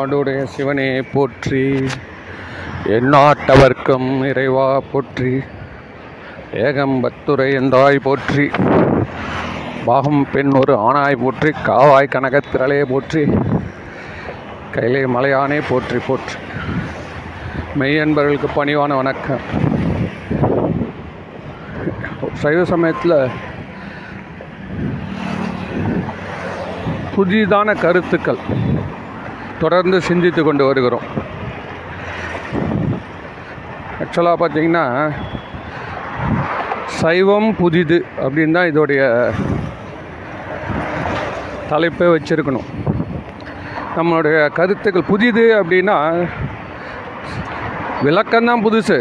தென்னாடுடைய சிவனே போற்றி. எந்நாட்டவர்க்கும் இறைவா போற்றி. ஏகம்பத்துரை எந்தாய் போற்றி. பாகம் பெண் ஒரு ஆணாய் போற்றி. காவாய் கனகத்திரளே போற்றி. கைலே மலையானே போற்றி போற்றி. மெய்யன்பர்களுக்கு பணிவான வணக்கம். சைவ சமயத்தில் புதிதான கருத்துக்கள். தொடர்ந்து சிந்தித்து கொண்டு வருகிறோம். ஆக்சுவலாக பார்த்தீங்கன்னா சைவம் புதிது அப்படின்னு தான் இதோடைய தலைப்பை வச்சுருக்கணும். நம்மளுடைய கருத்துக்கள் புதிது அப்படின்னா விளக்கம்தான் புதுசு.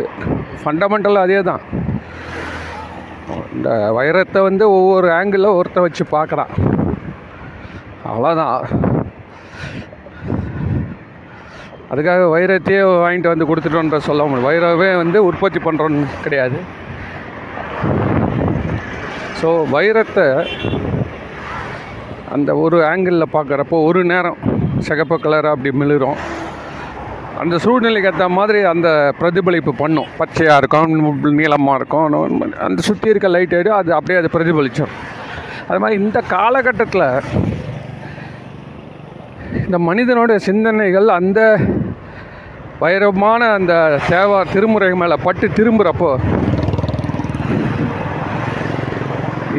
ஃபண்டமெண்டல் அதே தான் இந்த வைரத்தை வந்து ஒவ்வொரு ஆங்கிளில் ஒருத்தன் வச்சு பார்க்குறான். அவ்வளோதான் அதுக்காக வைரத்தையே வாங்கிட்டு வந்து கொடுத்துட்டோன்ற சொல்ல முடியும். வைரவே வந்து உற்பத்தி பண்ணுறோன்னு கிடையாது. ஸோ வைரத்தை அந்த ஒரு ஆங்கிளில் பார்க்குறப்போ ஒரு நேரம் சிகப்பு கலராக அப்படி மிளிரும். அந்த சூழ்நிலைக்கு ஏற்ற மாதிரி அந்த பிரதிபலிப்பு பண்ணும். பச்சையாக இருக்கும் நீளமாக இருக்கும். அந்த சுற்றி இருக்க லைட் ஆகிடும் அது அப்படியே அது பிரதிபலிச்சிடும் அது மாதிரி இந்த காலகட்டத்தில் இந்த மனிதனோட சிந்தனைகள் அந்த வைரமான அந்த சேவா திருமுறை மேலே பட்டு திரும்புகிறப்போ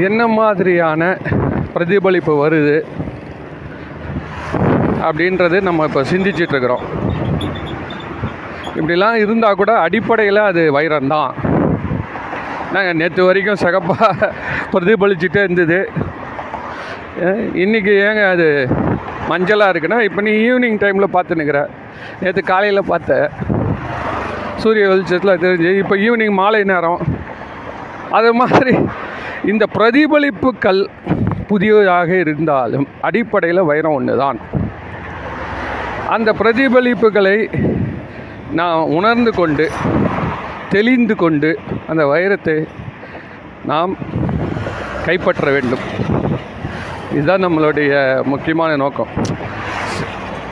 என்ன மாதிரியான பிரதிபலிப்பு வருது அப்படின்றது நம்ம இப்போ சிந்திச்சிட்ருக்குறோம் இப்படிலாம் இருந்தால் கூட அடிப்படையில் அது வைரம் தான் நாங்கள் நேற்று வரைக்கும் சகப்பாக பிரதிபலிச்சுட்டே இருந்தது. இன்றைக்கி இன்னைக்கு ஏங்க அது மஞ்சளாக இருக்குன்னா இப்போ நீ ஈவினிங் டைமில் பார்த்துன்னுக்கிற நேற்று காலையில் பார்த்த சூரிய வெளிச்சத்தில் தெரிஞ்சு இப்போ ஈவினிங் மாலை நேரம். அது மாதிரி இந்த பிரதிபலிப்புகள் புதியதாக இருந்தாலும் அடிப்படையில் வைரம் ஒன்று தான் அந்த பிரதிபலிப்புகளை நாம் உணர்ந்து கொண்டு தெளிந்து கொண்டு அந்த வைரத்தை நாம் கைப்பற்ற வேண்டும். இதுதான் நம்மளுடைய முக்கியமான நோக்கம்.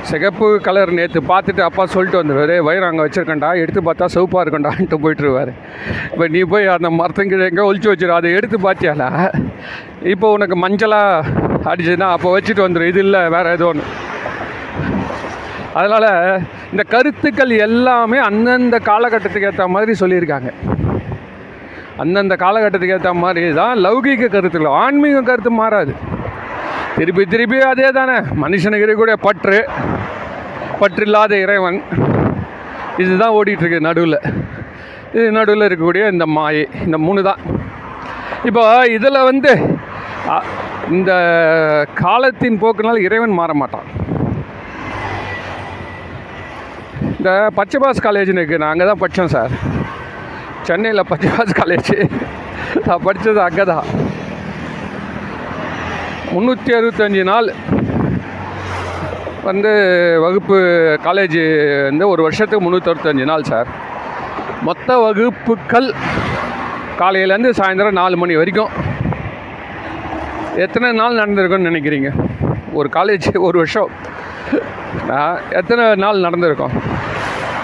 சிகப்பு கலர் நேற்று பார்த்துட்டு அப்பா சொல்லிட்டு வந்துடுவார் வயிறு அங்கே வச்சுருக்கேன்டா எடுத்து பார்த்தா சிவப்பாக இருக்கண்டான்ட்டு போயிட்டுருவார். இப்போ நீ போய் அந்த மரத்தங்கிட்ட எங்கே ஒழிச்சு வச்சிரு அதை எடுத்து பார்த்தியாலா இப்போ உனக்கு மஞ்சளாக அடிச்சுன்னா அப்போ வச்சுட்டு வந்துடும் இது இல்லை வேறு எதுவும் ஒன்று அதனால் இந்த கருத்துக்கள் எல்லாமே அந்தந்த காலகட்டத்துக்கு ஏற்ற மாதிரி சொல்லியிருக்காங்க. அந்தந்த காலகட்டத்துக்கு ஏற்ற மாதிரி தான் லௌகீக கருத்துக்கள் ஆன்மீக கருத்து மாறாது. திருப்பி திருப்பி அதே தானே மனுஷனுக்கு இருக்கக்கூடிய பற்று. பற்றில்லாத இறைவன். இதுதான் ஓடிட்டுருக்கு நடுவில். இது நடுவில் இருக்கக்கூடிய இந்த மாயை. இந்த மூணு தான் இப்போ இதில் வந்து இந்த காலத்தின் போக்குனால் இறைவன் மாற மாட்டான். இந்த பச்சைபாஸ் காலேஜ்னு இருக்குது நான் அங்கே தான் படித்தேன் சார். சென்னையில் பச்சைபாஸ் காலேஜ் நான் படித்தது அங்கே தான் முந்நூற்றி அறுபத்தஞ்சு நாள் வந்து வகுப்பு காலேஜ் வந்து ஒரு வருஷத்துக்கு முந்நூற்றி நாள் சார் மொத்த வகுப்புகள் காலையிலேருந்து சாயந்தரம் நாலு மணி வரைக்கும். எத்தனை நாள் நடந்திருக்கும்னு நினைக்கிறீங்க? ஒரு காலேஜ் ஒரு வருஷம். எத்தனை நாள் நடந்திருக்கோம்?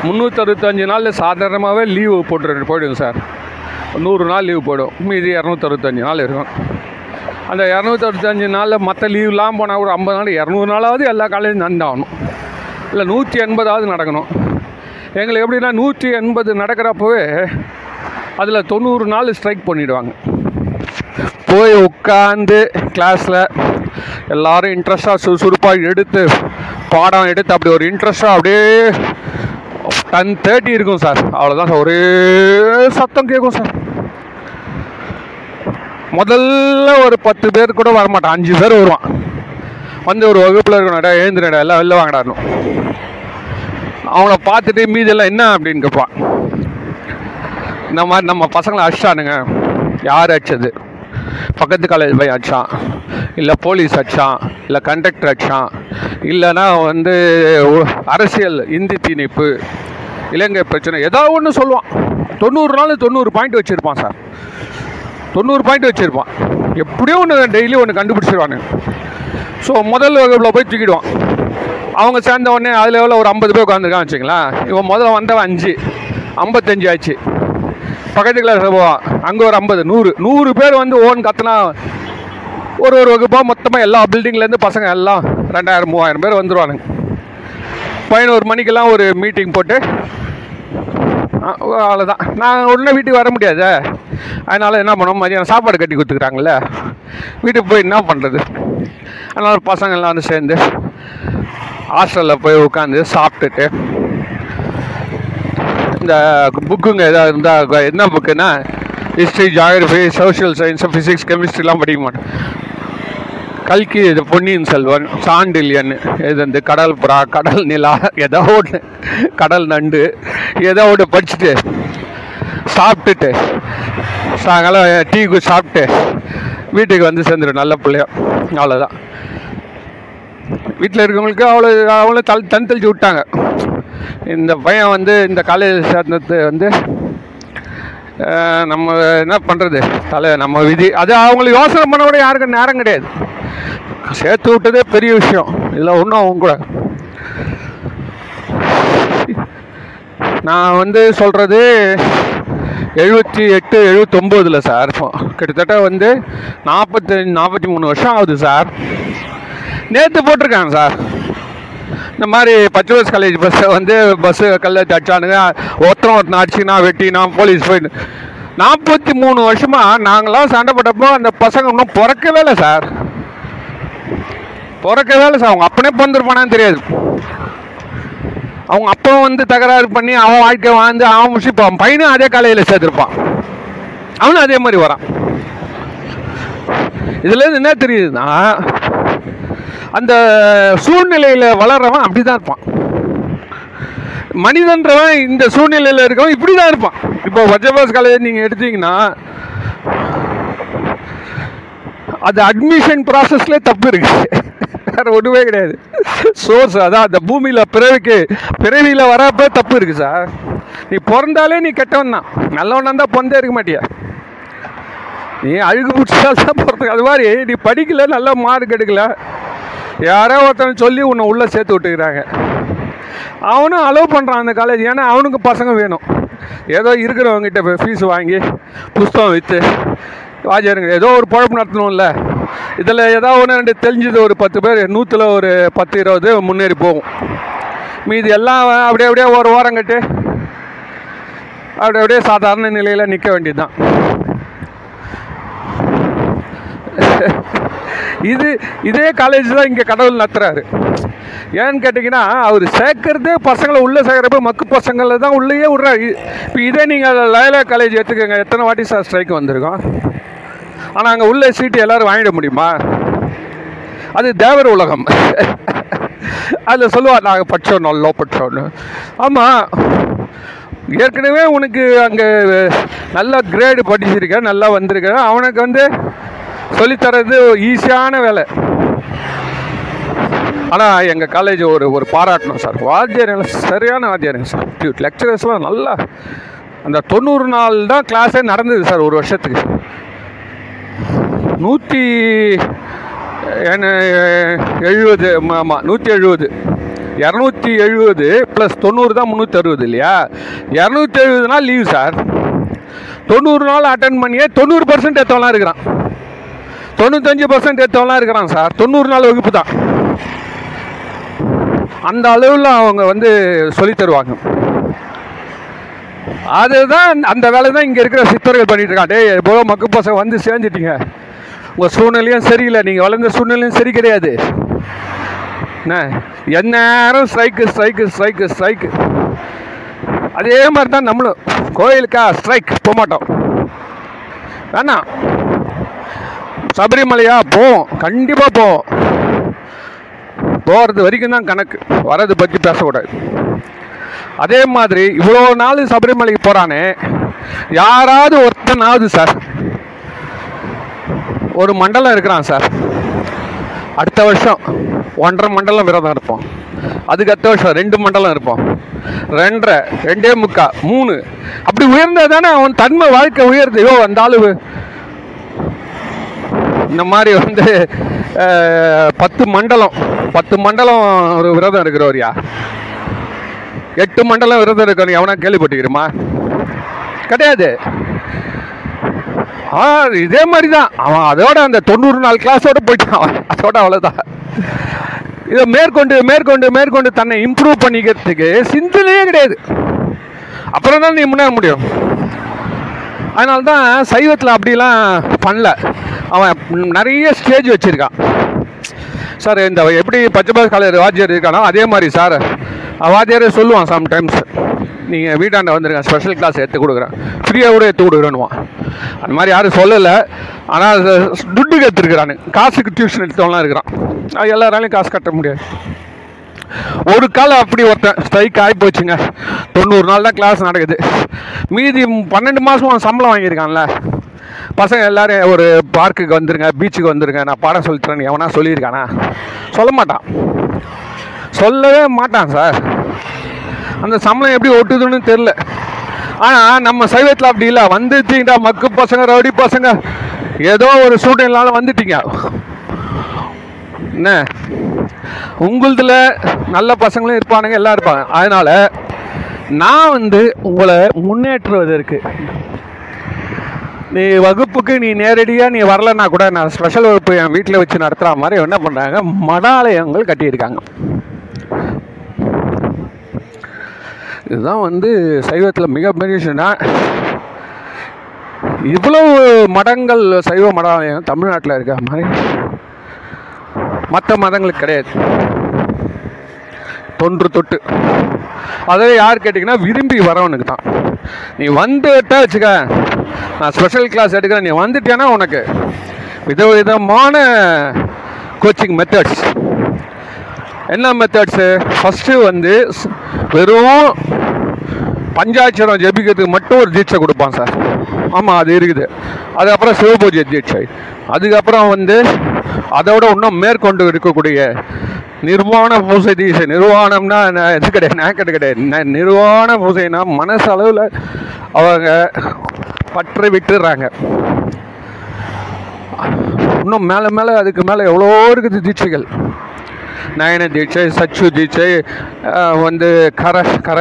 முந்நூற்றறுபத்தஞ்சு நாளில் சாதாரணமாகவே லீவு போட்டு போயிடும் சார் நூறு நாள் லீவு போயிடும். மீதி இரநூத்தறுபத்தஞ்சு நாள் இருக்கும். அந்த இரநூத்தஞ்சு நாளில் மற்ற லீவ்லாம் போனால் ஒரு ஐம்பது நாள் இரநூறு நாளாவது எல்லா காலேஜும் நடந்தாகணும் இல்லை நூற்றி எண்பதாவது நடக்கணும். எங்களுக்கு எப்படின்னா நூற்றி எண்பது நடக்கிறப்பவே அதில் தொண்ணூறு நாள் ஸ்ட்ரைக் பண்ணிவிடுவாங்க போய் உட்காந்து கிளாஸில் எல்லோரும் இன்ட்ரெஸ்ட்டாக சுறுசுறுப்பாக எடுத்து பாடம் எடுத்து அப்படி ஒரு இன்ட்ரெஸ்ட்டாக அப்படியே டென் தேர்ட்டி இருக்கும் சார். அவ்வளோதான் சார். ஒரே சத்தம் கேட்கும் சார். முதல்ல ஒரு பத்து பேர் கூட வரமாட்டான். அஞ்சு பேர் வருவான். வந்து ஒரு வகுப்பில் இருக்கணும்டா எழுந்துடா எல்லாம் வெளில வாங்கடாணும் அவனை பார்த்துட்டு மீதெல்லாம் என்ன அப்படின்னு கேட்பான். இந்த மாதிரி நம்ம பசங்களை அடிச்சிட்டானுங்க. யார் அடிச்சது? பக்கத்து காலேஜ் போய் அடிச்சான். இல்லை போலீஸ் அடிச்சான். இல்லை கண்டக்டர் அடிச்சான். இல்லைன்னா வந்து அரசியல் இந்தி திணிப்பு இலங்கை பிரச்சனை ஏதாவது ஒன்று சொல்லுவான். தொண்ணூறு நாள் தொண்ணூறு பாயிண்ட் வச்சுருப்பான் சார். தொண்ணூறு பாயிண்ட் வச்சுருப்பான். எப்படியோ ஒன்று டெய்லி ஒன்று கண்டுபிடிச்சிருவானு. ஸோ முதல் வகுப்பில் போய் தூக்கிடுவான். அவங்க சேர்ந்த உடனே அதில் எவ்வளோ ஒரு ஐம்பது பேர் உட்காந்துருக்கான்னு வச்சுங்களேன் இவன் முதல்ல வந்தவன் அஞ்சு. ஐம்பத்தஞ்சு ஆச்சு பக்கத்து கிளாஸில் போவான் அங்கே ஒரு ஐம்பது நூறு. நூறு பேர் வந்து ஓன் கத்துனா ஒரு ஒரு வகுப்பாக மொத்தமாக எல்லா பில்டிங்லேருந்து பசங்க எல்லாம் ரெண்டாயிரம் மூவாயிரம் பேர் வந்துடுவானுங்க பதினோரு மணிக்கெல்லாம் ஒரு மீட்டிங் போட்டு அவ்வளோதான் நான் உடனே வீட்டுக்கு வர முடியாது. அதனால் என்ன பண்ணோம் மதியானம் சாப்பாடு கட்டி கொடுத்துக்குறாங்கல்ல? வீட்டுக்கு போய் என்ன பண்ணுறது அதனால் பசங்கள்லாம் வந்து சேர்ந்து ஹாஸ்டலில் போய் உட்காந்து சாப்பிட்டுட்டு இந்த புக்குங்க ஏதாவது இருந்தால் என்ன புக்குன்னா history geography social science physics கெமிஸ்ட்ரிலாம் படிக்க மாட்டேன் கல்கி இது பொன்னியின் செல்வன் சாண்டில்யன் இது வந்து கடல் புறா கடல் நிலா ஏதோ ஒன்று கடல் நண்டு ஏதோ ஒன்று படிச்சுட்டு சாப்பிட்டுட்டு சாயங்காலம் டீ சாப்பிட்டு வீட்டுக்கு வந்து சேர்ந்துடும் நல்ல பிள்ளையோ அவ்வளோதான் வீட்டில் இருக்கவங்களுக்கு அவ்வளோ அவ்வளோ தல் தன் தெளிச்சு விட்டாங்க. இந்த பையன் வந்து இந்த காலேஜ் சேர்ந்தது வந்து நம்ம என்ன பண்ணுறது தலை நம்ம விதி அது அவங்களுக்கு யோசனை பண்ண கூட யாருக்கும் நேரம் கிடையாது. சேர்த்து விட்டதே பெரிய விஷயம். இதில் ஒன்றும் அவங்க கூட. நான் வந்து சொல்கிறது எழுபத்தி எட்டு எழுபத்தொம்போதில் சார். இப்போ கிட்டத்தட்ட வந்து நாற்பத்தஞ்சு நாற்பத்தி மூணு வருஷம் ஆகுது சார். நேற்று போட்டிருக்காங்க சார். இந்த மாதிரி பச்சவஸ் காலேஜ் பஸ்ஸை வந்து பஸ்ஸு கல்ல தச்சானுங்க. ஒருத்தன் ஒருத்தன் அடிச்சுனா வெட்டினா போலீஸ் போயிட்டு நாற்பத்தி மூணு வருஷமாக நாங்களாம் சண்டை போட்டப்போ அந்த பசங்க இன்னும் பிறக்கவே இல்லை சார் பிறக்கவே இல்லை சார் அவங்க அப்பனே பிறந்திருப்பானான்னு தெரியாது. அவங்க அப்பா வந்து தகராறு பண்ணி அவன் வாழ்க்கை வாழ்ந்து அவன் முடிச்சுப்பான் பையனும் அதே காலையில் சேர்த்துருப்பான் அவனும் அதே மாதிரி வரான். இதுலேருந்து என்ன தெரியுதுன்னா அந்த சூழ்நிலையில் வளர்றவன் அப்படி தான் இருப்பான். மனிதன்றவன் இந்த சூழ்நிலையில் இருக்கவன் இப்படி தான் இருப்பான். இப்போ வஜபாஸ் காலேஜ் நீங்கள் எடுத்தீங்கன்னா அது அட்மிஷன் ப்ராசஸ்ல தப்பு இருக்கு. வேறு ஒன்றுமே கிடையாது. சோர்ஸ் அதான் அந்த பூமியில் பிறவிக்கு பிறவியில் வரப்போ தப்பு இருக்குது சார் நீ பிறந்தாலே நீ கெட்டவன் தான். நல்லவனாக இருந்தால் பிறந்தே இருக்க மாட்டியா? நீ அழுகு பிடிச்சால் தான் பிறந்த அது மாதிரி நீ படிக்கல நல்ல மார்க் எடுக்கலை. யாரோ ஒருத்தன் சொல்லி உன்னை உள்ளே சேர்த்து விட்டுக்கிறாங்க. அவனும் அலோவ் பண்ணுறான் அந்த காலேஜ் ஏன்னா அவனுக்கு பசங்க வேணும். ஏதோ இருக்கிறவங்ககிட்ட ஃபீஸ் வாங்கி புஸ்தகம் விற்று வாஜருங்க ஏதோ ஒரு பழப்பு நடத்தணும்ல. இதில் ஏதோ ஒன்று ரெண்டு தெரிஞ்சது ஒரு பத்து பேர் நூற்றில் ஒரு பத்து இருபது முன்னேறி போகும். மீதி எல்லாம் அப்படியே அப்படியே ஒரு ஓரம் கட்டு அப்படி அப்படியே சாதாரண நிலையில் நிற்க வேண்டியது தான் இது இதே காலேஜ் தான் இங்கே கடவுள் நடத்துறாரு. ஏன்னு கேட்டிங்கன்னா அவர் சேர்க்கறதே பசங்களை உள்ளே சேர்க்குறப்ப மக்கு பசங்களை தான் உள்ளேயே விட்றாரு. இப்போ இதே நீங்கள் லயலா காலேஜ் எடுத்துக்கோங்க எத்தனை வாட்டி சார் ஸ்ட்ரைக் வந்திருக்கோம்? ஆனால் அங்கே உள்ள சீட்டு எல்லாரும் வாங்கிட முடியுமா? அது தேவர் உலகம். அதில் சொல்லுவார் நாங்கள் படித்தோம் நல்லோ படித்தோன்னு ஆமாம் ஏற்கனவே உனக்கு அங்கே நல்லா கிரேடு படிச்சிருக்க நல்லா வந்திருக்க. அவனுக்கு வந்து சொல்லித்தரது ஈஸியான வேலை. ஆனால் எங்கள் காலேஜ் ஒரு ஒரு பாராட்டணும் சார். வாத்தியார் சரியான வாத்தியாருங்க சார். லெக்சரர்ஸ்லாம் நல்லா அந்த தொண்ணூறு நாள் தான் கிளாஸே நடந்தது சார் ஒரு வருஷத்துக்கு. நூற்றி எழுபது ஆமாம் நூற்றி எழுபது இரநூத்தி எழுபது ப்ளஸ் தொண்ணூறு தான் முந்நூற்றி அறுபது இல்லையா? இரநூத்தி எழுபது நாள் லீவ் சார். தொண்ணூறு நாள் அட்டன் பண்ணியே தொண்ணூறு பர்சன்ட் எத்தவெல்லாம் இருக்கிறான். தொண்ணூத்தஞ்சு பர்சன்ட் ஏற்றவெல்லாம் இருக்கிறான் சார். தொண்ணூறு நாள் வகுப்பு தான். அந்த அளவில் அவங்க வந்து சொல்லி தருவாங்க. அதுதான் அந்த வேலை தான் இங்கே இருக்கிற சித்தர்கள் பண்ணிட்டு இருக்காங்க. டே இப்போ மக்கு பசங்க வந்து சேர்ந்துட்டீங்க. உங்கள் சூழ்நிலையும் சரியில்லை. நீங்கள் வளர்ந்த சூழ்நிலையும் சரி கிடையாது. என்ன? எந்நேரம் ஸ்ட்ரைக்கு ஸ்ட்ரைக்கு ஸ்ட்ரைக்கு ஸ்ட்ரைக்கு அதே மாதிரி தான் நம்மளும். கோயிலுக்கா ஸ்ட்ரைக் போக மாட்டோம் வேணாம். சபரிமலையா? போவோம் கண்டிப்பாக போவோம் போகிறது வரைக்கும் தான் கணக்கு. வரது பற்றி பேசக்கூடாது. அதே மாதிரி இவ்வளோ நாள் சபரிமலைக்கு போகிறானே யாராவது ஒருத்தனாவது சார். ஒரு மண்டலம் இருக்கிறான் சார். அடுத்த வருஷம் ஒன்றரை மண்டலம் விரதம் இருப்போம். அதுக்கு அடுத்த வருஷம் ரெண்டு மண்டலம் இருப்போம். ரெண்டரை ரெண்டே முக்கா மூணு. அப்படி உயர்ந்தா தானே அவன் தன்மை வாழ்க்கை உயருது. ஐயோ அந்த ஆளு இந்த மாதிரி வந்து பத்து மண்டலம் பத்து மண்டலம் ஒரு விரதம் இருக்கிறவரியா எட்டு மண்டலம் விரதம் இருக்கணும் எவனா கேள்விப்பட்டுக்கிறோமா கிடையாது. ஆ இதே மாதிரி தான் அவன் அதோட அந்த தொண்ணூறு நாள் கிளாஸோட போயிட்டான் அவன். அதோட அவ்வளோதான் இதை மேற்கொண்டு மேற்கொண்டு மேற்கொண்டு தன்னை இம்ப்ரூவ் பண்ணிக்கிறதுக்கு சிந்தனையே கிடையாது. அப்புறம் தான் நீ முன்னேற முடியும். அதனால தான் சைவத்தில் அப்படிலாம் பண்ணல. அவன் நிறைய ஸ்டேஜ் வச்சுருக்கான். சார் இந்த எப்படி பச்சைபாஸ் காலேஜ் வாத்தியார் இருக்கானோ? அதே மாதிரி சார். வாத்தியாரே சொல்லுவான் சம்டைம்ஸ் நீங்கள் வீட்டாண்ட வந்துருங்க ஸ்பெஷல் கிளாஸ் எடுத்து கொடுக்குறேன். ஃப்ரீயாக கூட எடுத்து கொடுக்குறேன்னுவான். அந்த மாதிரி யாரும் சொல்லலை. ஆனால் அது துட்டுக்கு எடுத்துருக்குறானு காசுக்கு டியூஷன் எடுத்தவன்லாம் இருக்கிறான். அது எல்லாராலையும் காசு கட்ட முடியாது. ஒரு காலம் அப்படி ஒருத்தன் ஸ்ட்ரைக் ஆகி போச்சுங்க. தொண்ணூறு நாள் தான் கிளாஸ் நடக்குது. மீதி பன்னெண்டு மாதம் அவன் சம்பளம் வாங்கியிருக்கான்ல. பசங்க எல்லாரும் ஒரு பார்க்குக்கு வந்துருங்க பீச்சுக்கு வந்துருங்க நான் பாடம் சொல்லித்தரேன் எவனா சொல்லியிருக்கானா? சொல்ல மாட்டான். சொல்லவே மாட்டான் சார் அந்த சம்பளம் எப்படி ஒட்டுதுன்னு தெரில ஆனால் நம்ம சைவத்தில் அப்படி இல்லை. வந்துட்டீங்கடா மக்கு பசங்க ரவுடி பசங்க. ஏதோ ஒரு சூழ்நிலால வந்துட்டீங்க. என்ன? உங்களதுல நல்ல பசங்களும் இருப்பானுங்க எல்லாம் இருப்பாங்க. அதனால் நான் வந்து உங்களை முன்னேற்றுவதற்கு நீ வகுப்புக்கு நீ நேரடியாக நீ வரலன்னா கூட நான் ஸ்பெஷல் வகுப்பு என் வீட்டில் வச்சு நடத்துகிற மாதிரி என்ன பண்ணுறாங்க மடாலயங்கள் கட்டியிருக்காங்க. இதுதான் வந்து சைவத்தில் மிகப்பெரிய விஷயம்னா இவ்வளவு மடங்கள் சைவ மடாலயம் தமிழ்நாட்டில் இருக்க மாதிரி மற்ற மதங்களுக்கு கிடையாது. தொன்று தொட்டு. அதில் யார் கேட்டிங்கன்னா விரும்பி வரவனுக்கு தான் நீ வந்துட்டா வச்சுக்க. நான் ஸ்பெஷல் கிளாஸ் எடுக்கிறேன். நீ வந்துட்டேன்னா உனக்கு? விதவிதமான கோச்சிங் மெத்தட்ஸ் என்ன மெத்தட்ஸு ஃபஸ்ட்டு வந்து வெறும் பஞ்சாட்சரம் ஜெபிக்கிறதுக்கு மட்டும் ஒரு தீட்சை கொடுப்பான் சார். ஆமாம் அது இருக்குது. அதுக்கப்புறம் சிவபூஜை தீட்சை. அதுக்கப்புறம் வந்து அதோட இன்னும் மேற்கொண்டு இருக்கக்கூடிய நிர்வாண பூசை தீசை நிர்வாணம்னா நான் இது கிடையாது நான் கிடையாது. நிர்வாண பூசைனா மனசளவில் அவங்க பற்ற விட்டுடுறாங்க இன்னும் மேலே மேலே அதுக்கு மேலே எவ்வளோ இருக்குது தீட்சைகள். நயன தீட்சை சச்சு தீட்சை வந்து கர கர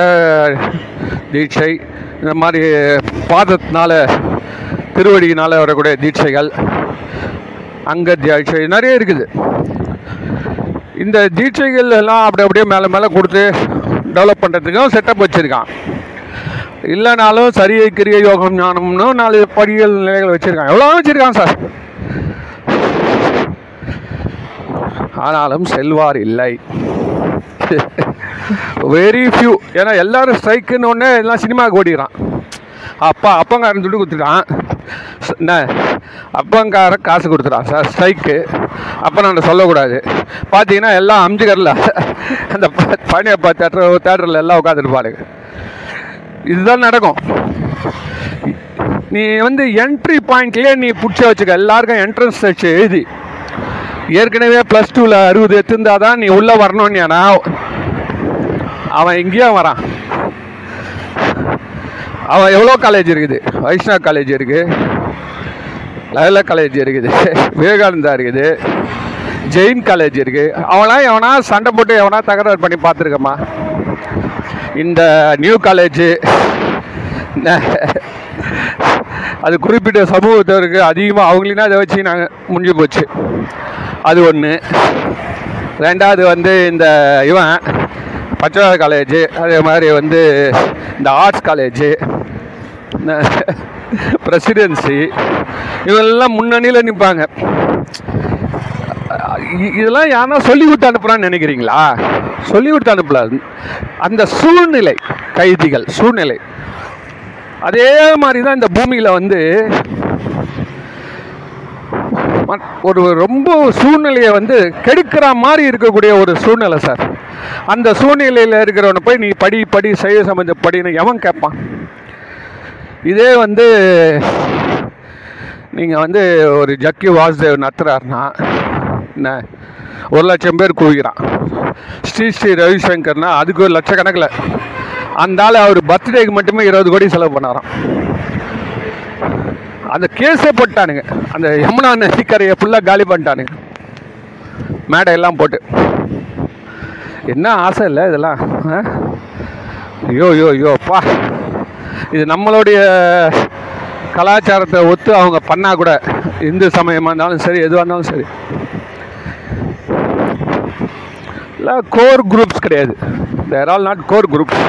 தீட்சை இந்த மாதிரி பாதத்தினால திருவடியினால் வரக்கூடிய தீட்சைகள் அங்க தீட்சை நிறைய இருக்குது. இந்த தீட்சைகள் எல்லாம் அப்படி அப்படியே மேலே மேலே கொடுத்து டெவலப் பண்ணுறதுக்கும் செட்டப் வச்சுருக்கான். இல்லைனாலும் சரியை கிரிய யோகம் ஞானம்னு நாலு படிகள் நிலைகள் வச்சுருக்கான் எவ்வளோ வச்சுருக்காங்க சார்? ஆனாலும் செல்வார் இல்லை. வெரி ஃபியூ ஏன்னா எல்லாரும் ஸ்ட்ரைக்குன்னு ஒன்று எல்லாம் சினிமாவுக்கு ஓடிக்கிறான் அப்பா அப்பங்காரன் துட்டு கொடுத்துட்டான். என்ன? அப்பங்காரன் காசு கொடுத்துட்டான் சார் ஸ்ட்ரைக்கு. அப்போ நான் சொல்லக்கூடாது. பார்த்தீங்கன்னா எல்லாம் அம்ஜிகரில். அந்த ப- பழனியப்பா தேட்டர் தேட்டரில் எல்லாம் உட்காந்துருப்பாருங்க இதுதான் நடக்கும். நீ வந்து என்ட்ரி பாயிண்ட்லேயே நீ பிடிச்ச வச்சுக்க. எல்லாருக்கும் என்ட்ரன்ஸ் வச்சு எழுதி. ஏற்கனவே ப்ளஸ் டூவில் அறுபது எடுத்திருந்தா தான் நீ உள்ளே வரணும்னு அவன் எங்கேயும் வரான். அவன் எவ்வளோ காலேஜ் இருக்குது? வைஷ்ணவ காலேஜ் இருக்குது. லயல காலேஜ் இருக்குது. விவேகானந்தா இருக்குது. ஜெயின் காலேஜ் இருக்குது. அவனா எவனா சண்டை போட்டு எவனா தகராறு பண்ணி பார்த்துருக்கம்மா? இந்த நியூ காலேஜு அது குறிப்பிட்ட சமூகத்திற்கு அதிகமாக அவங்களையும் அதை வச்சு நாங்கள் முடிஞ்சு போச்சு. அது ஒன்று ரெண்டாவது வந்து இந்த இவன் பச்சை காலேஜு அதே மாதிரி வந்து இந்த ஆர்ட்ஸ் காலேஜு பிரசிடென்சி இவெல்லாம் முன்னணியில் நிற்பாங்க இதெல்லாம் யாரா சொல்லி கொடுத்து அனுப்புறான்னு நினைக்கிறீங்களா? சொல்லி கொடுத்து அனுப்பல. அந்த சூழ்நிலை கைதிகள் சூழ்நிலை. அதே மாதிரி தான் இந்த பூமியில் வந்து ம- ஒரு ரொம்ப சூழ்நிலையை வந்து கெடுக்கிற மாதிரி இருக்கக்கூடிய ஒரு சூழ்நிலை சார். அந்த சூழ்நிலையில் இருக்கிறவனை போய் நீ படி படி செய்ய சம்பந்த படின்னு எவன் கேட்பான்? இதே வந்து நீங்கள் வந்து ஒரு ஜக்கி வாசுதேவ் நத்துறாருன்னா என்ன? ஒரு லட்சம் பேர் குவிக்கிறான் ஸ்ரீ ஸ்ரீ ரவிசங்கர்னா அதுக்கு ஒரு லட்சக்கணக்கில். அந்த ஆள் அவர் பர்த்டேக்கு மட்டுமே இருபது கோடி செலவு பண்ணாராம். அந்த கேஸே போட்டானுங்க. அந்த யமுனா நதிக்கரையை ஃபுல்லாக காலி பண்ணிட்டானுங்க. மேடையெல்லாம் போட்டு. என்ன ஆசை இல்லை இதெல்லாம்? ஆ? ஐயோ ஐயோ ஐயோ அப்பா. இது நம்மளுடைய கலாச்சாரத்தை ஒத்து அவங்க பண்ணால் கூட இந்து சமயமாக இருந்தாலும் சரி எதுவாக இருந்தாலும் சரி. இல்லை கோர் குரூப்ஸ் கிடையாது. They're all not core groups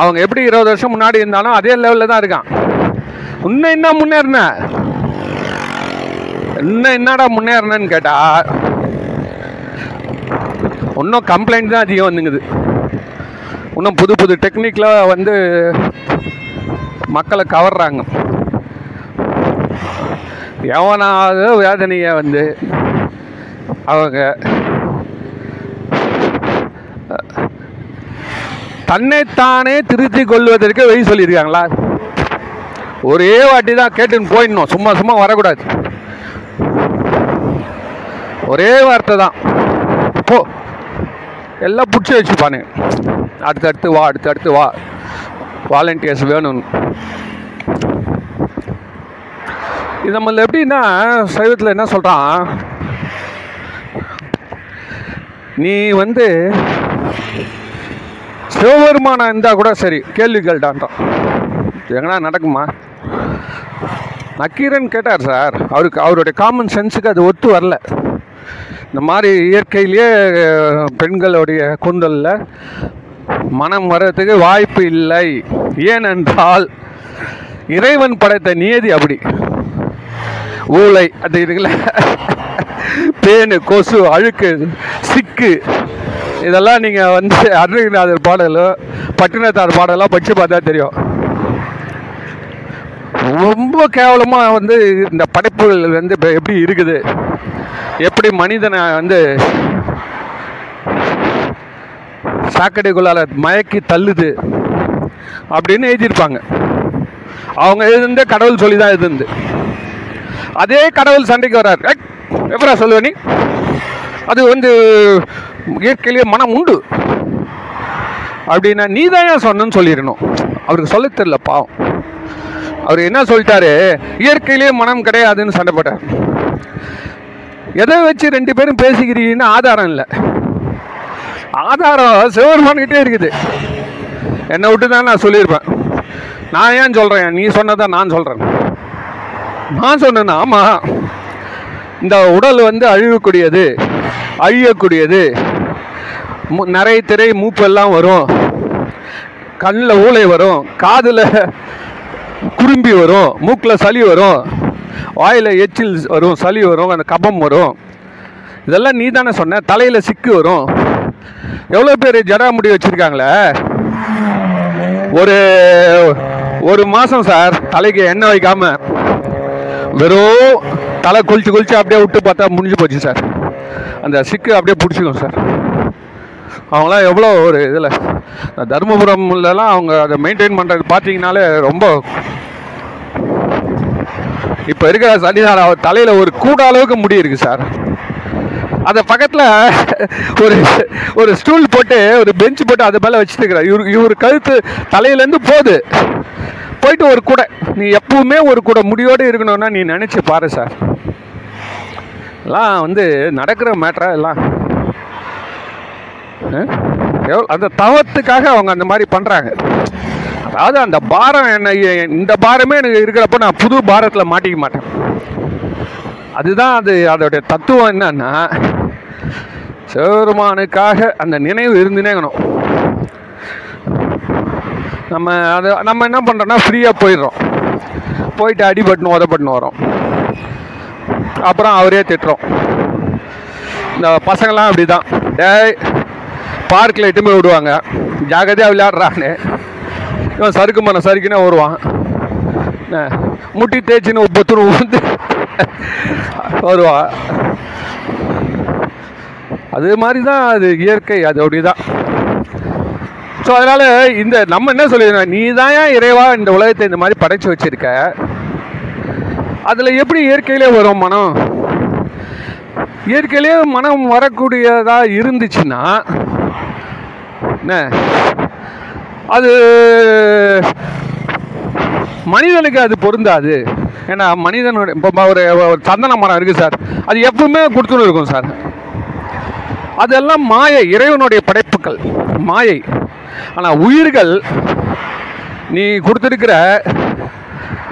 அவங்க எப்படி இருபது வருஷம் முன்னாடி இருந்தாலும் அதே லெவலில் தான் இருக்கான். இன்னும் என்ன முன்னேறின? இன்னும் என்னடா முன்னேறினன்னு கேட்டால் இன்னும் கம்ப்ளைண்ட் தான் அதிகம் வந்துங்குது. இன்னும் புது புது டெக்னிக்கில் வந்து மக்களை கவர்றாங்க. எவனாவது வேதனையை வந்து அவங்க தன்னைத்தானே திருத்தி கொள்வதற்கு வழி சொல்லியிருக்காங்களா? ஒரே வாட்டி தான் கேட்டுன்னு போயிடணும். சும்மா சும்மா வரக்கூடாது. ஒரே வார்த்தை தான். போ. எல்லாம் பிடிச்சி வச்சுப்பானுங்க அடுத்தடுத்து வா அடுத்தடுத்து வா. வாலண்டியர்ஸ் வேணும்னு. இது நம்மள எப்படின்னா சைவத்தில் என்ன சொல்கிறான் நீ வந்து சிவபெருமானா இருந்தால் கூட சரி கேள்வி கேட்டான்ட்டான் எங்கன்னா நடக்குமா? நக்கீரன் கேட்டார் சார். அவருக்கு அவருடைய காமன் சென்ஸுக்கு அது ஒத்து வரல. இந்த மாதிரி இயற்கையிலேயே பெண்களுடைய கூந்தலில் மனம் வர்றதுக்கு வாய்ப்பு இல்லை. ஏனென்றால் இறைவன் படைத்த நியதி அப்படி. ஊளை அது இருக்குல்ல பேனு கொசு அழுக்கு சிக்கு இதெல்லாம் நீங்கள் வந்து அருணகிரிநாதர் பாடலோ பட்டினத்தார் பாடலாம் படித்து பார்த்தா தெரியும். ரொம்ப கேவலமாக வந்து இந்த படைப்புகள் வந்து இப்போ எப்படி இருக்குது? எப்படி மனிதனை வந்து சாக்கடைக்குள்ளால மயக்கி தள்ளுது அப்படின்னு எழுதியிருப்பாங்க. அவங்க எழுதிருந்தே கடவுள் சொல்லி தான் எழுதுந்து அதே கடவுள் சண்டைக்கு வர்றார். ஏய், எப்படா சொல்லுவ நீ? அது வந்து இயற்கையிலேயே மனம் உண்டு. அப்படின்னா நீ தான் ஏன் சொல்லிடணும். அவருக்கு சொல்ல தெரியல பாவம். அவர் என்ன சொல்லிட்டாரு? இயற்கையிலேயே மனம் கிடையாதுன்னு சண்டை போட்டார். எதை வச்சு ரெண்டு பேரும் பேசிக்கிறீங்கன்னு ஆதாரம் இல்லை. ஆதாரம் சிவபெருமான்கிட்டே இருக்குது. என்னை விட்டு தான் நான் சொல்லியிருப்பேன். நான் ஏன் சொல்கிறேன் நீ சொன்னதான் நான் சொல்கிறேன் நான் சொன்னேன்னா ஆமாம் இந்த உடல் வந்து அழியக்கூடியது அழியக்கூடியது நிறைய திரை மூப்பெல்லாம் வரும். கண்ணில் ஊளை வரும். காதில் குறும்பி வரும். மூக்கில் சளி வரும். வாயில் எச்சில் வரும் சளி வரும் அந்த கபம் வரும். இதெல்லாம் நீ தானே சொன்ன? தலையில் சிக்கு வரும். எவ்வளோ பேர் ஜடாமுடி வச்சுருக்காங்களே? ஒரு ஒரு மாதம் சார் தலைக்கு எண்ணெய் வைக்காம வெறும் தலை குளிச்சு குளிச்சு அப்படியே விட்டு பார்த்தா முடிஞ்சு போச்சு சார். அந்த சிக்கு அப்படியே பிடிச்சிக்கும் சார். அவங்களாம் எவ்வளோ ஒரு இதில் தருமபுரம்லலாம் அவங்க அதை மெயின்டைன் பண்ணுறது பார்த்தீங்கனாலே ரொம்ப இப்போ இருக்கிற சனிதார் அவர் தலையில் ஒரு கூட அளவுக்கு முடி இருக்குது சார். அந்த பக்கத்தில் ஒரு ஒரு ஸ்டூல் போட்டு ஒரு பெஞ்ச் போட்டு அது மேலே வச்சுருக்கிறார் இவர் இவரு இவர் கழுத்து தலையிலேருந்து போகுது. போயிட்டு ஒரு கூடை. நீ எப்பவுமே ஒரு கூடை முடியோடு இருக்கணும்னா நீ நினச்சி பாரு சார். எல்லாம் வந்து நடக்கிற மேட்ரா எல்லாம் எவ்வளோ அந்த தவத்துக்காக அவங்க அந்த மாதிரி பண்ணுறாங்க அதாவது அந்த பாரம் என்ன இந்த பாரமே எனக்கு இருக்கிறப்ப நான் புது பாரத்தில் மாட்டிக்க மாட்டேன். அதுதான் அது அதோடைய தத்துவம் என்னன்னா சிவபெருமானுக்காக அந்த நினைவு இருந்துனே இருக்கணும். நம்ம அது நம்ம என்ன பண்ணுறோன்னா ஃப்ரீயாக போயிடுறோம். போயிட்டு அடிபட்டுன்னு உதப்பட்டுன்னு வரோம். அப்புறம் அவரே திட்டுறோம். இந்த பசங்கள்லாம் அப்படி தான் டே பார்க்கில் எட்டு போய் விடுவாங்க ஜாகிரதையாக விளையாடுறான்னு இவன் சறுக்கு மன சறுக்குன்னு வருவான் என்ன, முட்டி தேய்ச்சின்னு பொத்துரு வந்து வருவான். அது மாதிரி தான் அது இயற்கை அது அப்படி தான் ஸோ அதனால் இந்த நம்ம என்ன சொல்லிடுறோம் நீ தான் ஏன் இறைவா இந்த உலகத்தை இந்த மாதிரி படைச்சி வச்சிருக்க? அதில் எப்படி இயற்கையிலே வரும் மனம்? இயற்கையிலே மனம் வரக்கூடியதாக இருந்துச்சுன்னா என்ன? அது மனிதனுக்கு அது பொருந்தாது. ஏன்னா மனிதனுடைய இப்போ ஒரு சந்தன மரம் இருக்குது சார். அது எப்பவுமே கொடுத்துன்னு இருக்கும் சார். அதெல்லாம் மாயை இறைவனுடைய படைப்புகள். மாயை. ஆனால் உயிர்கள் நீ கொடுத்துருக்கிற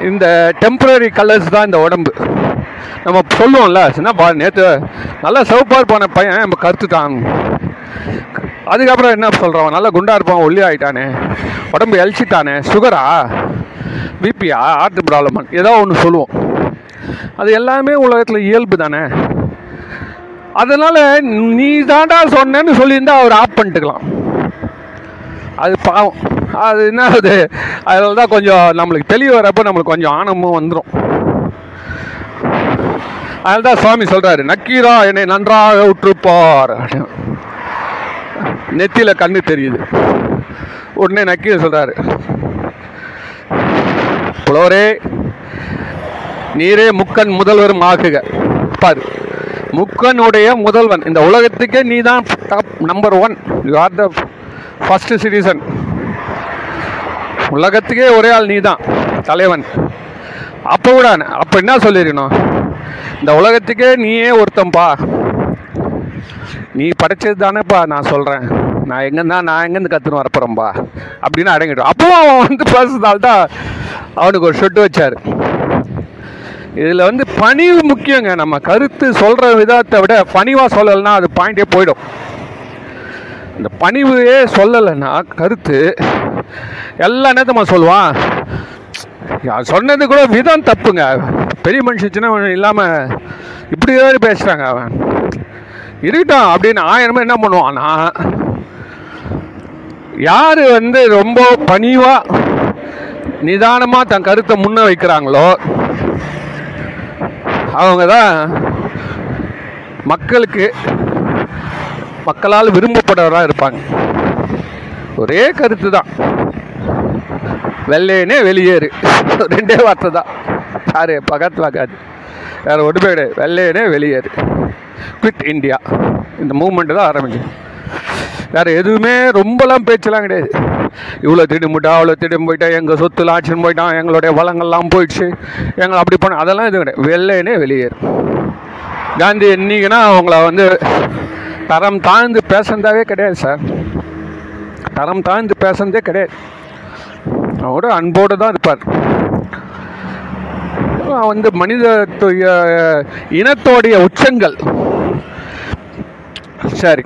இந்த டெம்பரரி கலர்ஸ் தான் இந்த உடம்பு. நம்ம சொல்லுவோம்ல என்னப்பா நேற்று நல்லா சவுப்பார் இருப்பான பையன் நம்ம கருத்துட்டான் அதுக்கப்புறம் என்ன சொல்கிறவன் நல்லா குண்டா இருப்பான் ஒல்லி ஆகிட்டானே உடம்பு எழிச்சிட்டானே சுகரா? பிபியா ஹார்ட் ப்ராப்ளம் ஏதோ ஒன்று சொல்லுவோம். அது எல்லாமே உலகத்தில் இயல்பு தானே. அதனால் நீ தாண்டா சொன்னேன்னு சொல்லியிருந்தா அவர் ஆஃப் பண்ணிட்டுக்கலாம். அது பாவம். அது என்ன அது அதில் தான் கொஞ்சம் நம்மளுக்கு தெளிவு வரப்போ நம்மளுக்கு கொஞ்சம் ஆனமும் வந்துடும் அதில் தான் சுவாமி சொல்கிறாரு நக்கீரா என்னை நன்றாக உற்றுப்பார். அப்படின்னு. நெத்தியில் கண்ணு தெரியுது. உடனே நக்கீர் சொல்கிறாரு புலவரே நீரே முக்கன் முதல்வரும் ஆகுக. பாரு முக்கனுடைய முதல்வன். இந்த உலகத்துக்கே நீ தான் top number one you are the first citizen உலகத்துக்கே ஒரே ஆள் நீ தான் தலைவன். அப்போ கூட அப்போ என்ன சொல்லிருக்கணும்? இந்த உலகத்துக்கே நீயே ஒருத்தன்பா. நீ படைச்சது தானேப்பா நான் சொல்கிறேன் நான் எங்கேருந்தா நான் எங்கேருந்து கற்றுன்னு வரப்போகிறேன்பா அப்படின்னு அடங்கிட்டோம். அப்போவும் அவன் வந்து பேசுறதால தான் அவனுக்கு ஒரு ஷொட்டு வச்சார். இதில் வந்து பணிவு முக்கியங்க. நம்ம கருத்து சொல்கிற விதத்தை விட பணிவாக சொல்லலைன்னா அது பாயிண்டே போயிடும். இந்த பணிவையே சொல்லலைன்னா கருத்து எல்லா நேரத்தும் சொல்லுவான்? சொன்னது கூட விதம் தப்புங்க. பெரிய மனுஷன் சின்ன இல்லாமல் இப்படி தான் பேசுகிறாங்க அவன். இருக்கட்டும் அப்படின்னு ஆயிரமே என்ன பண்ணுவான்னா யார் வந்து ரொம்ப பணிவாக நிதானமாக தன் கருத்தை முன்ன வைக்கிறாங்களோ அவங்க தான் மக்களுக்கு மக்களால் விரும்பப்படுறவராக இருப்பாங்க. ஒரே கருத்து தான் வெள்ளையனே வெளியேறு. ரெண்டே வார்த்தை தான் யாரு பக்கத்து வாக்காது வேற ஒன்றுமே வெள்ளையனே வெளியேறு. குவிட் இந்தியா இந்த மூமெண்ட் தான் ஆரம்பிச்சு வேறு எதுவுமே ரொம்பலாம் பேச்செல்லாம் கிடையாது. இவ்வளோ திடும் அவ்வளோ திடும் போயிட்டா எங்கள் சொத்துலாம் ஆட்சின்னு போயிட்டான் எங்களுடைய வளங்கள்லாம் போயிடுச்சு எங்களை அப்படி பண்ண அதெல்லாம் எதுவும் கிடையாது. வெள்ளையனே வெளியேறும் காந்தி என்னைக்குன்னா அவங்கள வந்து தரம் தாழ்ந்து பேசுனதாவே கிடையாது சார். தரம் தாழ்ந்து பேசுனதே கிடையாது. அவரோட அன்போடு தான் இருப்பார். வந்து மனித இனத்தோடைய உச்சங்கள் சரி.